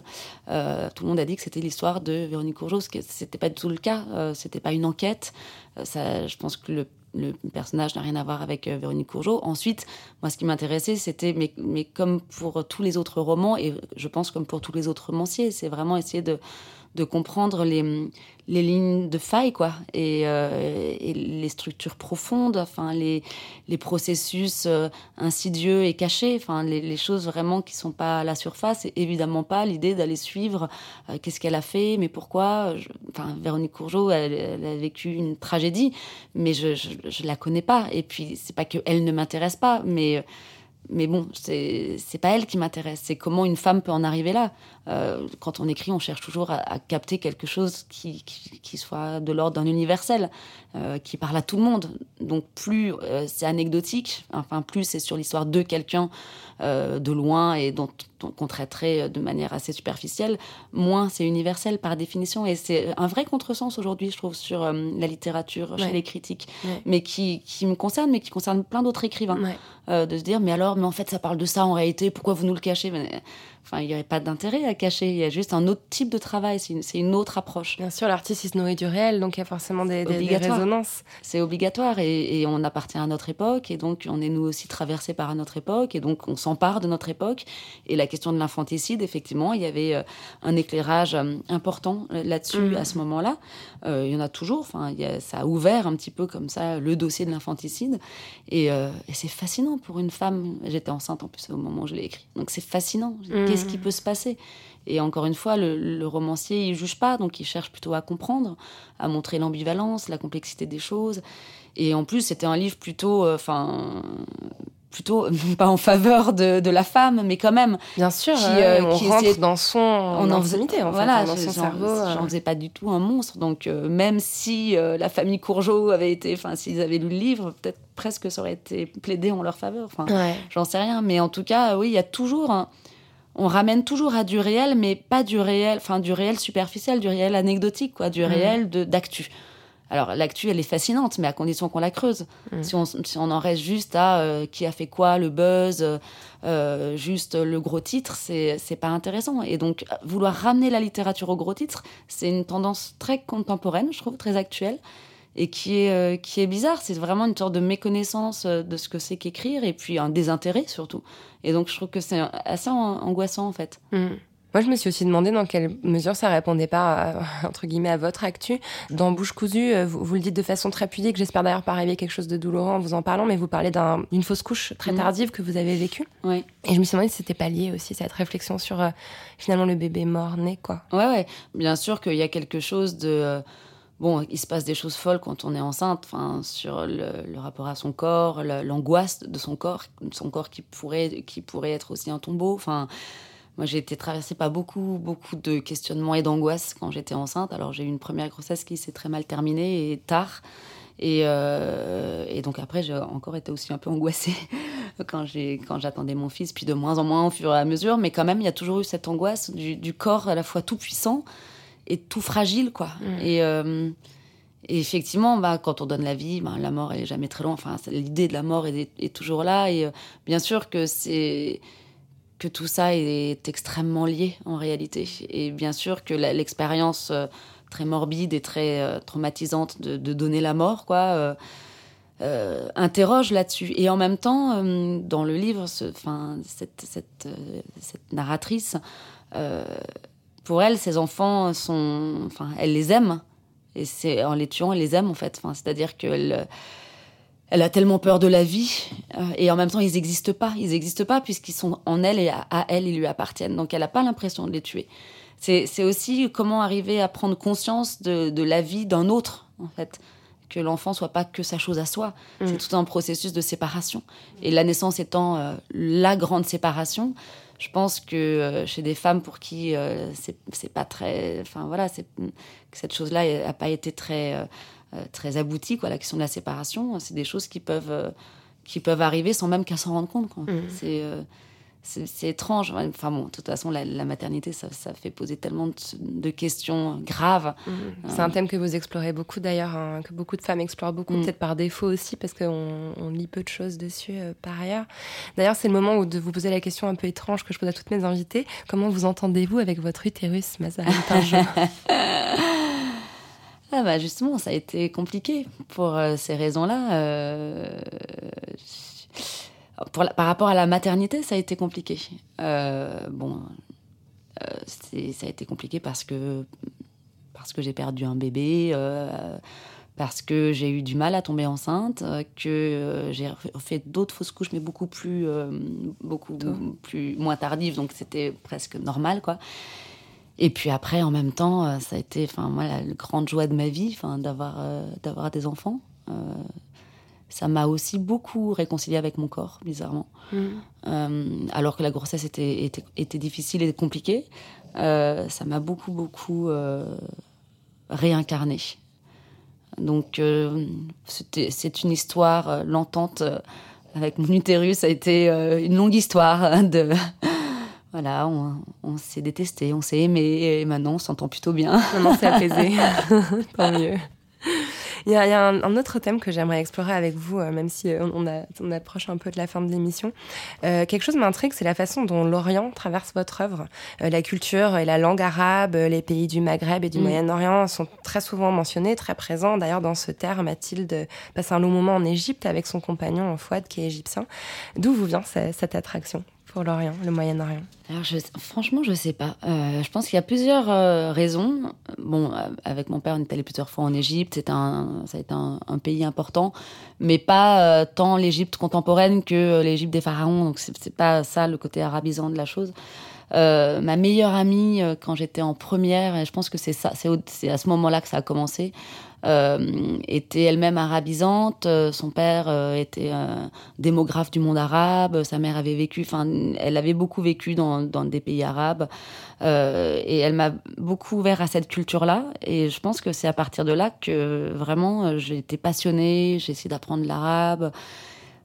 euh, tout le monde a dit que c'était l'histoire de Véronique Courgeot, ce qui c'était pas du tout le cas. Euh, c'était pas une enquête. Euh, ça, je pense que le, personnage n'a rien à voir avec Véronique Courgeot. Ensuite, moi, ce qui m'intéressait, c'était, mais, mais comme pour tous les autres romans, et je pense comme pour tous les autres romanciers, c'est vraiment essayer de, de comprendre les, les lignes de faille, quoi, et, euh, les structures profondes, enfin, les, les processus euh, insidieux et cachés, enfin, les, les choses vraiment qui sont pas à la surface, et évidemment pas l'idée d'aller suivre euh, qu'est-ce qu'elle a fait, mais pourquoi. Enfin, Véronique Courgeot, elle, a vécu une tragédie, mais je, je, je la connais pas. Et puis, c'est pas que elle ne m'intéresse pas, mais mais bon, c'est pas elle qui m'intéresse. C'est comment une femme peut en arriver là. Euh, quand on écrit, on cherche toujours à, capter quelque chose qui soit de l'ordre d'un universel, euh, qui parle à tout le monde. Donc plus euh, c'est anecdotique, enfin plus c'est sur l'histoire de quelqu'un euh, de loin et dont, dont qu'on traiterait de manière assez superficielle, moins c'est universel par définition. Et c'est un vrai contresens aujourd'hui, je trouve, sur la littérature, chez Ouais. les critiques, Ouais. mais qui, qui me concerne, mais qui concerne plein d'autres écrivains Ouais. de se dire mais alors mais en fait ça parle de ça en réalité pourquoi vous nous le cachez? Mais, enfin il n'y aurait pas d'intérêt à cacher. Il y a juste un autre type de travail. C'est une, autre approche. Bien sûr, l'artiste il se nourrit du réel, donc il y a forcément des, des- résonances. c'est obligatoire et, et on appartient à notre époque et donc on est nous aussi traversés par notre époque et donc on s'empare de notre époque. Et la question de l'infanticide effectivement il y avait euh, un éclairage euh, important euh, là-dessus Mhm. à ce moment-là. Euh, il y en a toujours. Enfin il y a- ça a ouvert un petit peu comme ça le dossier de l'infanticide. Et, euh, et c'est fascinant pour une femme. J'étais enceinte en plus au moment où je l'ai écrit. Donc c'est fascinant. Mhm. Qu'est-ce qui peut se passer et encore une fois, le, le romancier, il juge pas, donc il cherche plutôt à comprendre, à montrer l'ambivalence, la complexité des choses. Et en plus, c'était un livre plutôt, euh, enfin, plutôt pas en faveur de, de la femme, mais quand même. Bien sûr, Qui, euh, euh, on qui rentre essayait- dans son On en faisait- en voilà, fait, dans je- son j'en- cerveau. euh. J'en faisais pas du tout un monstre. Donc, euh, même si euh, la famille Courgeot avait été, enfin, s'ils avaient lu le livre, peut-être presque ça aurait été plaidé en leur faveur. Enfin, Ouais. J'en sais rien, mais en tout cas, oui, il y a toujours un- On ramène toujours à du réel, mais pas du réel, enfin du réel superficiel, du réel anecdotique, quoi, du réel de d'actu. Alors l'actu, elle est fascinante, mais à condition qu'on la creuse. Mm. Si, on, si on en reste juste à euh, qui a fait quoi, le buzz, euh, juste le gros titre, c'est pas intéressant. Et donc vouloir ramener la littérature au gros titre, c'est une tendance très contemporaine, je trouve, très actuelle. Et qui est, euh, qui est bizarre. C'est vraiment une sorte de méconnaissance euh, de ce que c'est qu'écrire et puis un désintérêt surtout. Et donc je trouve que c'est assez an- angoissant en fait. Mm. Moi, je me suis aussi demandé dans quelle mesure ça répondait pas, à- entre guillemets, à votre actu. Dans Bouche cousue, euh, vous, vous le dites de façon très pudique. J'espère d'ailleurs pas arriver quelque chose de douloureux en vous en parlant, mais vous parlez d'un- d'une fausse couche très Mm. tardive que vous avez vécue. Ouais. Et je me suis demandé si c'était pas lié aussi, cette réflexion sur euh, finalement le bébé mort-né, quoi. Ouais, ouais. Bien sûr qu'il y a quelque chose de. euh, Bon, il se passe des choses folles quand on est enceinte, enfin, sur le, rapport à son corps, l'angoisse de son corps, son corps qui pourrait, qui pourrait être aussi un tombeau. Enfin, moi, j'ai été traversée par beaucoup, beaucoup de questionnements et d'angoisse quand j'étais enceinte. Alors, j'ai eu une première grossesse qui s'est très mal terminée et tard. Et, euh, donc après, j'ai encore été aussi un peu angoissée quand j'attendais mon fils, puis de moins en moins au fur et à mesure. Mais quand même, il y a toujours eu cette angoisse du, du corps à la fois tout puissant et tout fragile, quoi. Et, euh, et effectivement, bah, quand on donne la vie, bah, la mort, elle est jamais très loin. Enfin, l'idée de la mort est, est toujours là. Et euh, bien sûr que c'est que tout ça est extrêmement lié en réalité. Et bien sûr que l'expérience euh, très morbide et très traumatisante de, de donner la mort, quoi, euh, interroge là-dessus. Et en même temps, euh, dans le livre, ce- cette, cette, euh, cette narratrice, pour elle, ses enfants sont, enfin, elle les aime. Et c'est en les tuant, elle les aime en fait. Enfin, c'est-à-dire qu'elle elle a tellement peur de la vie euh, et en même temps ils n'existent pas. Ils n'existent pas puisqu'ils sont en elle et à, à elle ils lui appartiennent. Donc elle n'a pas l'impression de les tuer. C'est aussi comment arriver à prendre conscience de, de la vie d'un autre en fait. Que l'enfant soit pas que sa chose à soi. C'est tout un processus de séparation. Et la naissance étant euh, la grande séparation, je pense que euh, chez des femmes pour qui euh, c'est pas très, enfin voilà, que cette chose-là n'a pas été très euh, très aboutie, quoi. La question de la séparation, c'est des choses qui peuvent qui peuvent arriver sans même qu'elle s'en rende compte. C'est euh, c'est étrange. Enfin bon, de toute façon, la, la maternité, ça, ça fait poser tellement de, de questions graves. C'est un thème que vous explorez beaucoup d'ailleurs, hein, que beaucoup de femmes explorent beaucoup, Mm. peut-être par défaut aussi, parce qu'on on lit peu de choses dessus euh, par ailleurs. D'ailleurs, c'est le moment où de vous poser la question un peu étrange que je pose à toutes mes invitées. Comment vous entendez-vous avec votre utérus, Mazarine Ah bah justement, ça a été compliqué pour euh, ces raisons-là. euh, pour la- par rapport à la maternité, ça a été compliqué. Euh, bon, euh, ça a été compliqué parce que parce que j'ai perdu un bébé, euh, parce que j'ai eu du mal à tomber enceinte, que j'ai fait d'autres fausses couches, mais beaucoup plus, beaucoup plus moins tardives, donc c'était presque normal, quoi. Et puis après, en même temps, ça a été, enfin moi, la grande joie de ma vie, enfin d'avoir d'avoir des enfants. Ça m'a aussi beaucoup réconcilié avec mon corps, bizarrement. Euh, alors que la grossesse était, était, était difficile et compliquée, euh, ça m'a beaucoup, beaucoup euh, réincarné. Donc, euh, c'est une histoire lentante euh, avec mon utérus. Ça a été une longue histoire hein, de. voilà, on, on s'est détesté, on s'est aimé, et maintenant on s'entend plutôt bien. Maintenant, c'est apaisé. Tant mieux. Il y a, il y a un, un autre thème que j'aimerais explorer avec vous, euh, même si euh, on, a- on approche un peu de la fin de l'émission. Euh, quelque chose m'intrigue, c'est la façon dont l'Orient traverse votre œuvre. Euh, la culture et la langue arabe, euh, les pays du Maghreb et du Mm. Moyen-Orient sont très souvent mentionnés, très présents. D'ailleurs, dans ce terme, Mathilde passe un long moment en Égypte avec son compagnon Fouad, qui est égyptien. D'où vous vient ce- cette attraction? l'Orient, le Moyen-Orient Alors, je, franchement, je sais pas. Euh, je pense qu'il y a plusieurs euh, raisons. Bon, euh, avec mon père, on est allé plusieurs fois en Égypte. C'est un, ça a été un, pays important, mais pas tant l'Égypte contemporaine que l'Égypte des pharaons. Donc, c'est pas ça le côté arabisant de la chose. Ma meilleure amie, quand j'étais en première, et je pense que c'est ça, c'est à ce moment-là que ça a commencé, était elle-même arabisante. Euh, Son père euh, était euh, démographe du monde arabe. Sa mère avait vécu, enfin, elle avait beaucoup vécu dans, dans des pays arabes. Euh, et elle m'a beaucoup ouvert à cette culture-là. Et je pense que c'est à partir de là que vraiment euh, j'ai été passionnée. J'ai essayé d'apprendre l'arabe.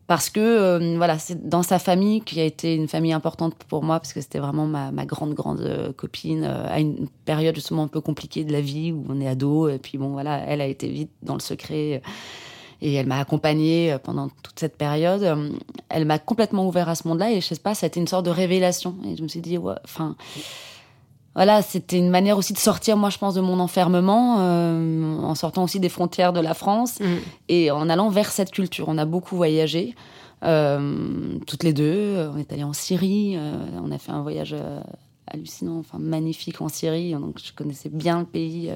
Parce que, euh, voilà, c'est dans sa famille, qui a été une famille importante pour moi, parce que c'était vraiment ma, ma grande, grande euh, copine, euh, à une période justement un peu compliquée de la vie, où on est ado. Et puis, bon, voilà, elle a été vite dans le secret. euh, Et elle m'a accompagnée euh, pendant toute cette période. Elle m'a complètement ouvert à ce monde-là. Et je sais pas, ça a été une sorte de révélation. Et je me suis dit, ouais, enfin, voilà, c'était une manière aussi de sortir, moi, je pense, de mon enfermement, euh, en sortant aussi des frontières de la France Mm. et en allant vers cette culture. On a beaucoup voyagé, euh, toutes les deux. On est allé en Syrie, euh, on a fait un voyage hallucinant, enfin magnifique en Syrie. Donc, je connaissais bien le pays.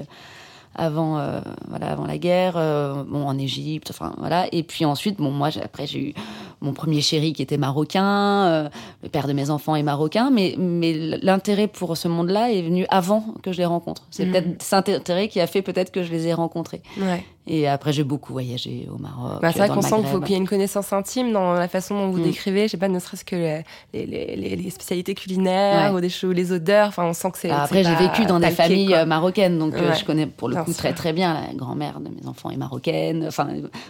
Avant, euh, voilà, avant la guerre, euh, bon, en Égypte, enfin voilà. Et puis ensuite, bon, moi, j'ai- après, j'ai eu mon premier chéri qui était marocain, euh, le père de mes enfants est marocain, mais, mais l'intérêt pour ce monde-là est venu avant que je les rencontre. C'est Mhm. peut-être cet intérêt qui a fait peut-être que je les ai rencontrés. Ouais. Et après, j'ai beaucoup voyagé au Maroc. Bah, c'est vrai qu'on sent qu'il faut qu'il y ait une connaissance intime dans la façon dont vous Mm. décrivez, je sais pas, ne serait-ce que les, les, les- les spécialités culinaires Ouais. ou des choses, les odeurs, enfin on sent que c'est. Bah, après, j'ai vécu dans des familles quoi. euh, marocaines, donc euh, je connais pour le Bien coup très sûr. très bien la grand-mère de mes enfants est marocaine. Enfin,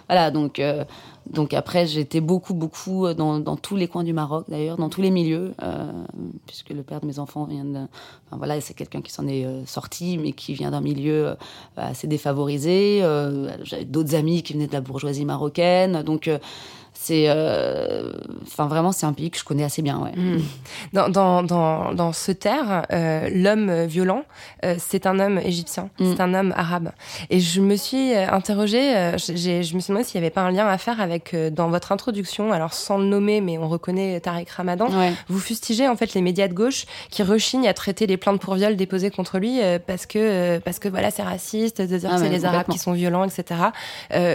voilà, donc euh, donc après j'étais beaucoup beaucoup euh, dans, tous les coins du Maroc d'ailleurs, dans tous les milieux, euh, puisque le père de mes enfants vient de, enfin voilà, c'est quelqu'un qui s'en est euh, sorti, mais qui vient d'un milieu assez défavorisé. J'avais d'autres amis qui venaient de la bourgeoisie marocaine, donc c'est, euh, vraiment c'est un pays que je connais assez bien, ouais. Mm. Dans, dans, dans, dans ce terre, euh, l'homme violent, euh, c'est un homme égyptien, Mm. c'est un homme arabe. Et je me suis interrogée, je me suis demandé s'il n'y avait pas un lien à faire avec, dans votre introduction, alors sans le nommer, mais on reconnaît Tariq Ramadan, Ouais. vous fustigez en fait les médias de gauche qui rechignent à traiter les plaintes pour viol déposées contre lui parce que parce que voilà c'est raciste de dire Ah, que c'est les Arabes qui sont violents etc.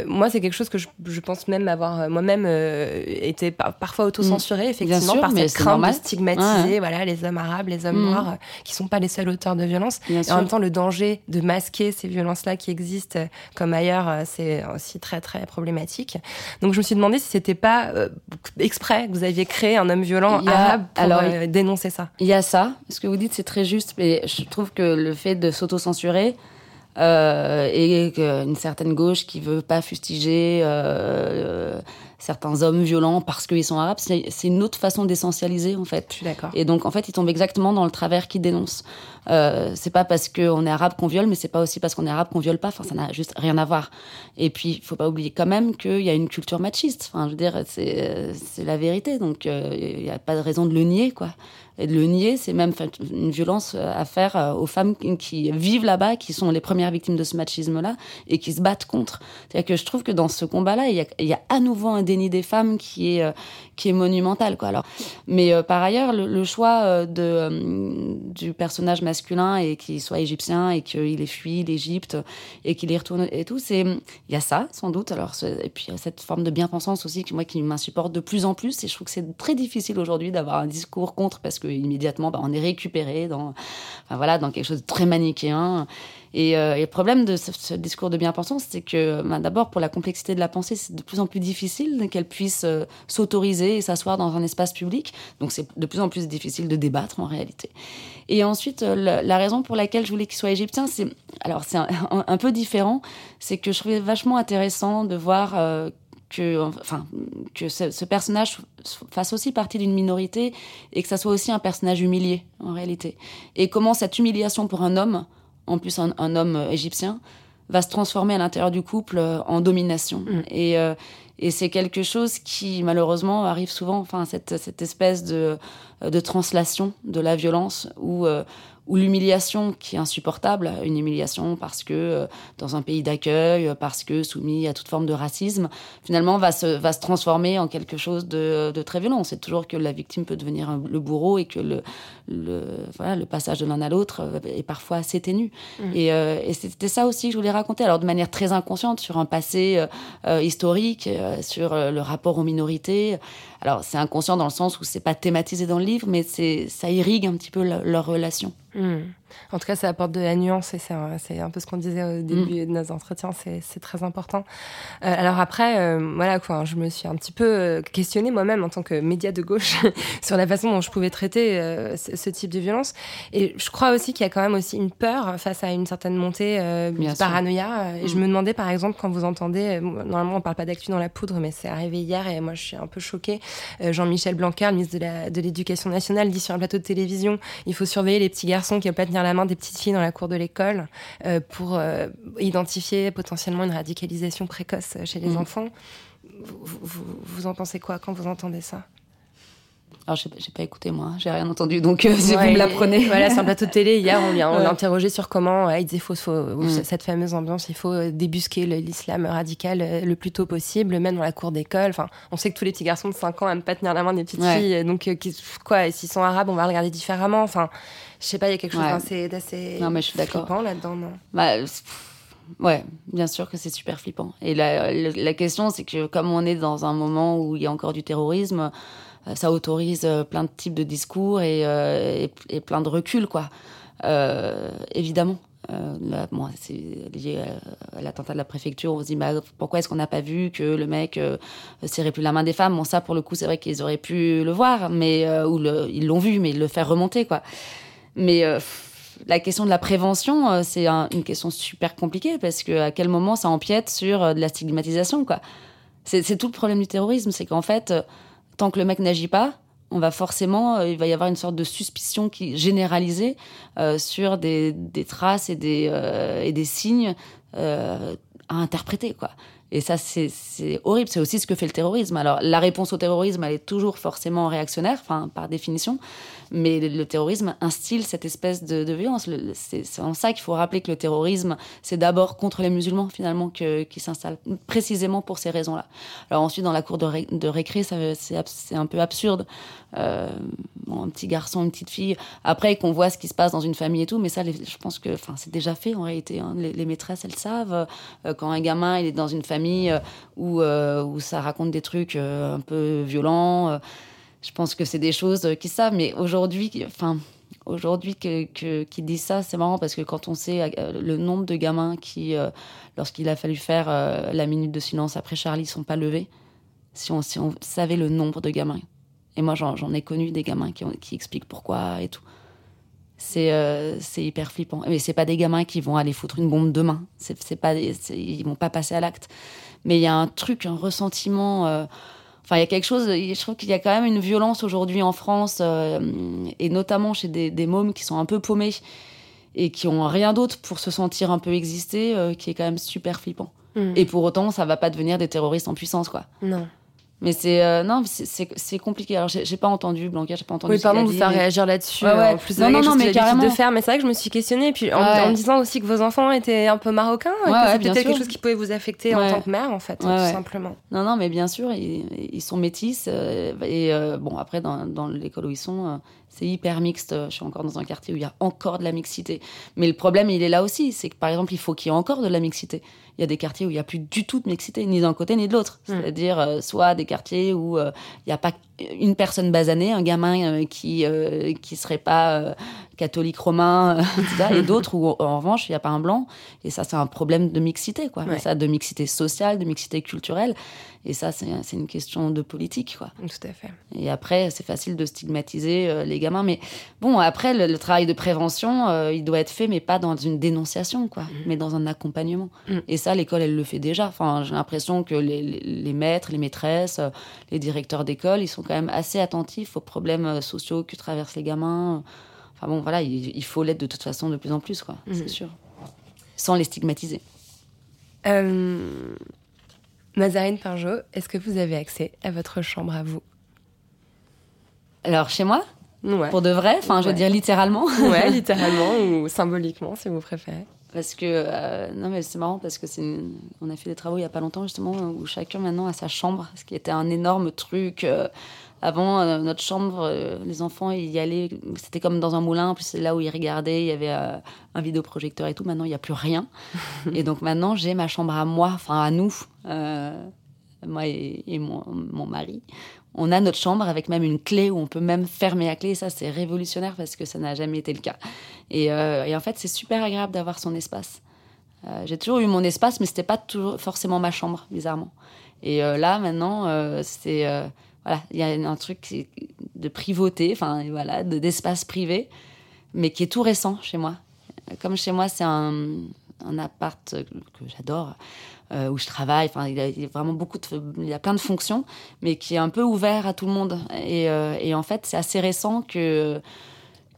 Moi c'est quelque chose que je, je pense même avoir moi-même euh, par- parfois auto-censuré effectivement sûr, par cette crainte normal. de stigmatiser Ouais, voilà les hommes arabes les hommes Mhm. noirs euh, qui sont pas les seuls auteurs de violence Bien et sûr. en même temps le danger de masquer ces violences là qui existent euh, comme ailleurs c'est aussi très très problématique donc je me suis demandé si c'était pas euh, exprès que vous aviez créé un homme violent a- arabe pour alors, euh, dénoncer ça Il y a ça. Ce que vous dites, c'est très juste. Mais je trouve que le fait de s'auto-censurer euh, et qu'une certaine gauche qui veut pas fustiger euh, certains hommes violents parce qu'ils sont arabes, c'est une autre façon d'essentialiser en fait. Je suis d'accord. Et donc en fait, ils tombent exactement dans le travers qu'ils dénoncent. Euh, c'est pas parce qu'on est arabe qu'on viole, mais c'est pas aussi parce qu'on est arabe qu'on viole pas. Enfin, ça n'a juste rien à voir. Et puis, il faut pas oublier quand même qu'il y a une culture machiste. Enfin, je veux dire, c'est la vérité. Donc, euh, il n'y a pas de raison de le nier, quoi. Et de le nier, c'est même une violence à faire euh, aux femmes qui, vivent là-bas, qui sont les premières victimes de ce machisme-là et qui se battent contre. C'est-à-dire que je trouve que dans ce combat-là, il y a, à nouveau un déni des femmes qui est, euh, qui est monumental, quoi. Alors, mais euh, par ailleurs, le, choix euh, de, euh, du personnage masculin et qu'il soit égyptien et qu'il ait fui l'Égypte et qu'il y retourne et tout, c'est il y a ça sans doute. Alors et puis cette forme de bien-pensance aussi qui moi qui m'insupporte de plus en plus et je trouve que c'est très difficile aujourd'hui d'avoir un discours contre parce que immédiatement bah, on est récupéré dans enfin, voilà dans quelque chose de très manichéen. Et, euh, et le problème de ce, discours de bien-pensance, c'est que bah, d'abord pour la complexité de la pensée, c'est de plus en plus difficile qu'elle puisse euh, s'autoriser et s'asseoir dans un espace public. Donc c'est de plus en plus difficile de débattre en réalité. Et ensuite, euh, la, raison pour laquelle je voulais qu'il soit égyptien, c'est alors c'est un, un- peu différent, c'est que je trouvais vachement intéressant de voir que, enfin, que ce, ce personnage fasse aussi partie d'une minorité et que ça soit aussi un personnage humilié en réalité. Et comment cette humiliation pour un homme, en plus un, un homme euh, égyptien, va se transformer à l'intérieur du couple euh, en domination. Mm. Et, euh, et c'est quelque chose qui malheureusement arrive souvent, enfin cette, cette espèce de, de translation de la violence où, euh, où l'humiliation qui est insupportable, une humiliation parce que euh, dans un pays d'accueil, parce que soumis à toute forme de racisme, finalement va se, va se transformer en quelque chose de, de très violent. C'est toujours que la victime peut devenir un- le bourreau et que le, le, voilà, le passage de l'un à l'autre euh, est parfois assez ténu. Et, euh, et c'était ça aussi que je voulais raconter, alors de manière très inconsciente, sur un passé euh, euh, historique, euh, sur euh, le rapport aux minorités. Alors c'est inconscient dans le sens où c'est pas thématisé dans le livre, mais ça irrigue un petit peu le- leur relation. Hmm. En tout cas, ça apporte de la nuance et c'est un, peu ce qu'on disait au début de nos entretiens, c'est très important. Euh, alors après, euh, voilà quoi, je me suis un petit peu euh, questionnée moi-même en tant que média de gauche sur la façon dont je pouvais traiter euh, ce, type de violence. Et je crois aussi qu'il y a quand même aussi une peur face à une certaine montée de paranoïa. Et je Mm. me demandais par exemple quand vous entendez, normalement on parle pas d'actu dans la poudre, mais c'est arrivé hier et moi je suis un peu choquée. Jean-Michel Blanquer, le ministre de l'Éducation nationale, dit sur un plateau de télévision il faut surveiller les petits garçons qui ne veulent pas tenir la main des petites filles dans la cour de l'école euh, pour euh, identifier potentiellement une radicalisation précoce chez les Mhm. enfants. Vous, vous- vous en pensez quoi quand vous entendez ça? Alors, j'ai j'ai pas écouté, moi. J'ai rien entendu. Donc, euh, si Ouais, vous me l'apprenez. Voilà, c'est un plateau de télé. Hier, on l'a on Ouais. l'a interrogé sur comment il disait faut, faut- Mm. cette fameuse ambiance, il faut débusquer l'islam radical le plus tôt possible, même dans la cour d'école. Enfin, on sait que tous les petits garçons de 5 ans aiment pas tenir la main des petites Ouais. filles. Donc, quoi, s'ils sont arabes, on va regarder différemment. Enfin, je sais pas, il y a quelque chose Ouais. d'assez d'assez Non, mais je suis d'accord. flippant là-dedans, non? Bah, ouais, bien sûr que c'est super flippant. Et la, la, la question, c'est que comme on est dans un moment où il y a encore du terrorisme, euh, ça autorise euh, plein de types de discours et, euh, et, et plein de recul, quoi. Euh, évidemment. Euh, là, c'est lié à- à l'attentat de la préfecture. On se dit, bah, pourquoi est-ce qu'on n'a pas vu que le mec euh, serrait plus la main des femmes? Bon, ça, pour le coup, c'est vrai qu'ils auraient pu le voir, mais euh, ou le, ils l'ont vu, mais le faire remonter, quoi. Mais euh, la question de la prévention, euh, c'est un- une question super compliquée parce que à quel moment ça empiète sur euh, de la stigmatisation, quoi. C'est tout le problème du terrorisme, c'est qu'en fait, tant que le mec n'agit pas, on va forcément, il va y avoir une sorte de suspicion qui généralisée sur des, des traces et des, et des signes à interpréter, quoi. Et ça, c'est horrible. C'est aussi ce que fait le terrorisme. Alors, la réponse au terrorisme, elle est toujours forcément réactionnaire, enfin, par définition. Mais le, terrorisme instille cette espèce de, violence. Le- le- C'est en ça qu'il faut rappeler que le terrorisme, c'est d'abord contre les musulmans, finalement, qui s'installe, précisément pour ces raisons-là. Alors ensuite, dans la cour de, ré- de récré, c'est un peu absurde. Euh, un petit garçon, une petite fille. Après, qu'on voit ce qui se passe dans une famille et tout, mais ça, je pense que c'est déjà fait en réalité. hein. Les, maîtresses, elles savent. Euh, quand un gamin il est dans une famille euh, où, ça raconte des trucs un peu violents, je pense que c'est des choses euh, qu'ils savent. Mais aujourd'hui, enfin. Aujourd'hui, que, qu'ils disent ça, c'est marrant parce que quand on sait euh, le nombre de gamins qui, euh, lorsqu'il a fallu faire la minute de silence après Charlie, sont pas levés, si on, savait le nombre de gamins. Et moi, j'en, ai connu des gamins qui, qui expliquent pourquoi et tout. C'est, hyper flippant. Mais c'est pas des gamins qui vont aller foutre une bombe demain. C'est, pas, ils vont pas passer à l'acte. Mais il y a un truc, un ressentiment. Enfin, il y a quelque chose. Je trouve qu'il y a quand même une violence aujourd'hui en France, euh, et notamment chez des, des mômes qui sont un peu paumés et qui ont rien d'autre pour se sentir un peu exister, euh, qui est quand même super flippant. Mm. Et pour autant, ça va pas devenir des terroristes en puissance, quoi. Non. Mais c'est euh, non, c'est- compliqué. Alors j'ai pas entendu Blanca, j'ai pas entendu. Oui, pardon de vous faire réagir là-dessus. Ouais, ouais. En plus, Non, non, non, mais l'habitude de carrément. faire. Mais c'est vrai que je me suis questionnée. Et puis en, Ouais. en me disant aussi que vos enfants étaient un peu marocains, Ouais, que bien peut-être quelque chose qui pouvait vous affecter en tant que mère, en fait, tout simplement. Non, non, mais bien sûr, ils, ils sont métis. euh, et euh, bon, après, dans, dans l'école où ils sont, euh, c'est hyper mixte. Je suis encore dans un quartier où il y a encore de la mixité. Mais le problème, il est là aussi. C'est que, par exemple, il faut qu'il y ait encore de la mixité. Il y a des quartiers où il n'y a plus du tout de mixité, ni d'un côté ni de l'autre. Mm. C'est-à-dire, euh, soit des quartiers où euh, il n'y a pas une personne basanée, un gamin euh, qui euh, qui serait pas euh, catholique romain, euh, etc. et d'autres où, en revanche, il n'y a pas un blanc. Et ça, c'est un problème de mixité, quoi. Ouais. Ça, de mixité sociale, de mixité culturelle. Et ça, c'est c'est une question de politique, quoi. Tout à fait. Et après, c'est facile de stigmatiser euh, les gamins. Mais bon, après, le, le travail de prévention, il doit être fait, mais pas dans une dénonciation, quoi, mais dans un accompagnement. Mhm. Et ça, l'école, elle le fait déjà. Enfin, j'ai l'impression que les, les- les maîtres, les maîtresses, les directeurs d'école, ils sont quand même assez attentifs aux problèmes euh, sociaux que traversent les gamins. Enfin bon, voilà, il, il faut l'être de toute façon de plus en plus, quoi, Mhm. c'est sûr. Sans les stigmatiser. Euh, Mazarine Pinjot, est-ce que vous avez accès à votre chambre à vous? Alors, chez moi, Ouais. pour de vrai, enfin, je veux dire littéralement. Ouais, littéralement ou symboliquement, si vous préférez. Parce que euh, non mais c'est marrant parce que c'est une- on a fait des travaux il y a pas longtemps justement où chacun maintenant a sa chambre, ce qui était un énorme truc. euh, avant euh, notre chambre, les enfants ils y allaient, c'était comme dans un moulin. Plus c'est là où ils regardaient, il y avait un vidéoprojecteur et tout. Maintenant il y a plus rien. et donc maintenant j'ai ma chambre à moi, enfin à nous, moi et, et mon, mon mari. On a notre chambre avec même une clé où on peut même fermer la clé. Et ça, c'est révolutionnaire parce que ça n'a jamais été le cas. Et, euh, en fait, c'est super agréable d'avoir son espace. Euh, j'ai toujours eu mon espace, mais c'était pas toujours forcément ma chambre, bizarrement. Et euh, là, maintenant, c'est voilà, il y a un truc de privauté, enfin voilà, de- d'espace privé, mais qui est tout récent chez moi. Comme chez moi, c'est un, appart que j'adore, où je travaille. Enfin, il y, a, il a vraiment beaucoup de, il a plein de fonctions, mais qui est un peu ouvert à tout le monde. Et, euh, et en fait, c'est assez récent que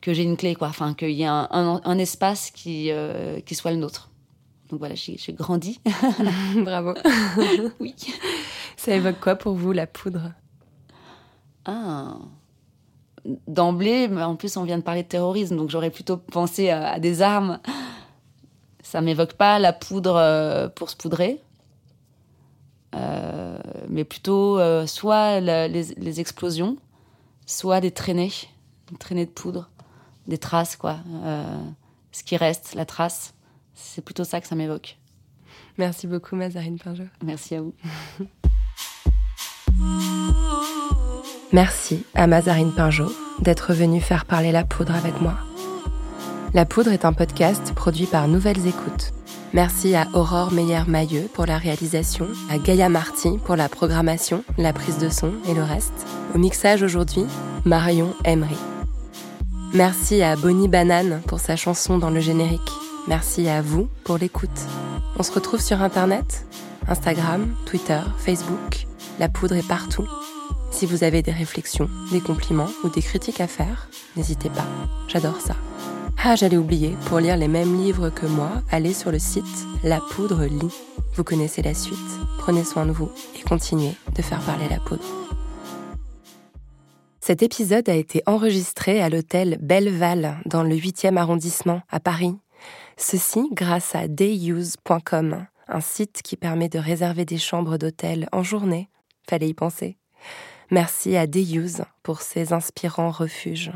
que j'ai une clé, quoi. Enfin, qu'il y ait un, un- un espace qui euh, qui soit le nôtre. Donc voilà, j'ai grandi. Bravo. oui. Ça évoque quoi pour vous, la poudre? Ah. d'emblée, en plus on vient de parler de terrorisme, donc j'aurais plutôt pensé à, à des armes. Ça m'évoque pas la poudre euh, pour se poudrer, euh, mais plutôt euh, soit la- les, les explosions, soit des traînées, des traînées de poudre, des traces, quoi. Euh, ce qui reste, la trace, c'est plutôt ça que ça m'évoque. Merci beaucoup, Mazarine Pinjot. Merci à vous. Merci à Mazarine Pinjot d'être venue faire parler la poudre avec moi. La poudre est un podcast produit par Nouvelles Écoutes. Merci à Aurore Meyer-Mailleux pour la réalisation, à Gaïa Marty pour la programmation, la prise de son et le reste. Au mixage aujourd'hui, Marion Emery. Merci à Bonnie Banane pour sa chanson dans le générique. Merci à vous pour l'écoute. On se retrouve sur Internet, Instagram, Twitter, Facebook. La poudre est partout. Si vous avez des réflexions, des compliments ou des critiques à faire, n'hésitez pas. J'adore ça. Ah, j'allais oublier, pour lire les mêmes livres que moi, allez sur le site La Poudre Lit. Vous connaissez la suite. Prenez soin de vous et continuez de faire parler la poudre. Cet épisode a été enregistré à l'hôtel Belleval dans le 8e arrondissement à Paris. Ceci grâce à dayuse.com, un site qui permet de réserver des chambres d'hôtel en journée. Fallait y penser. Merci à Dayuse pour ses inspirants refuges.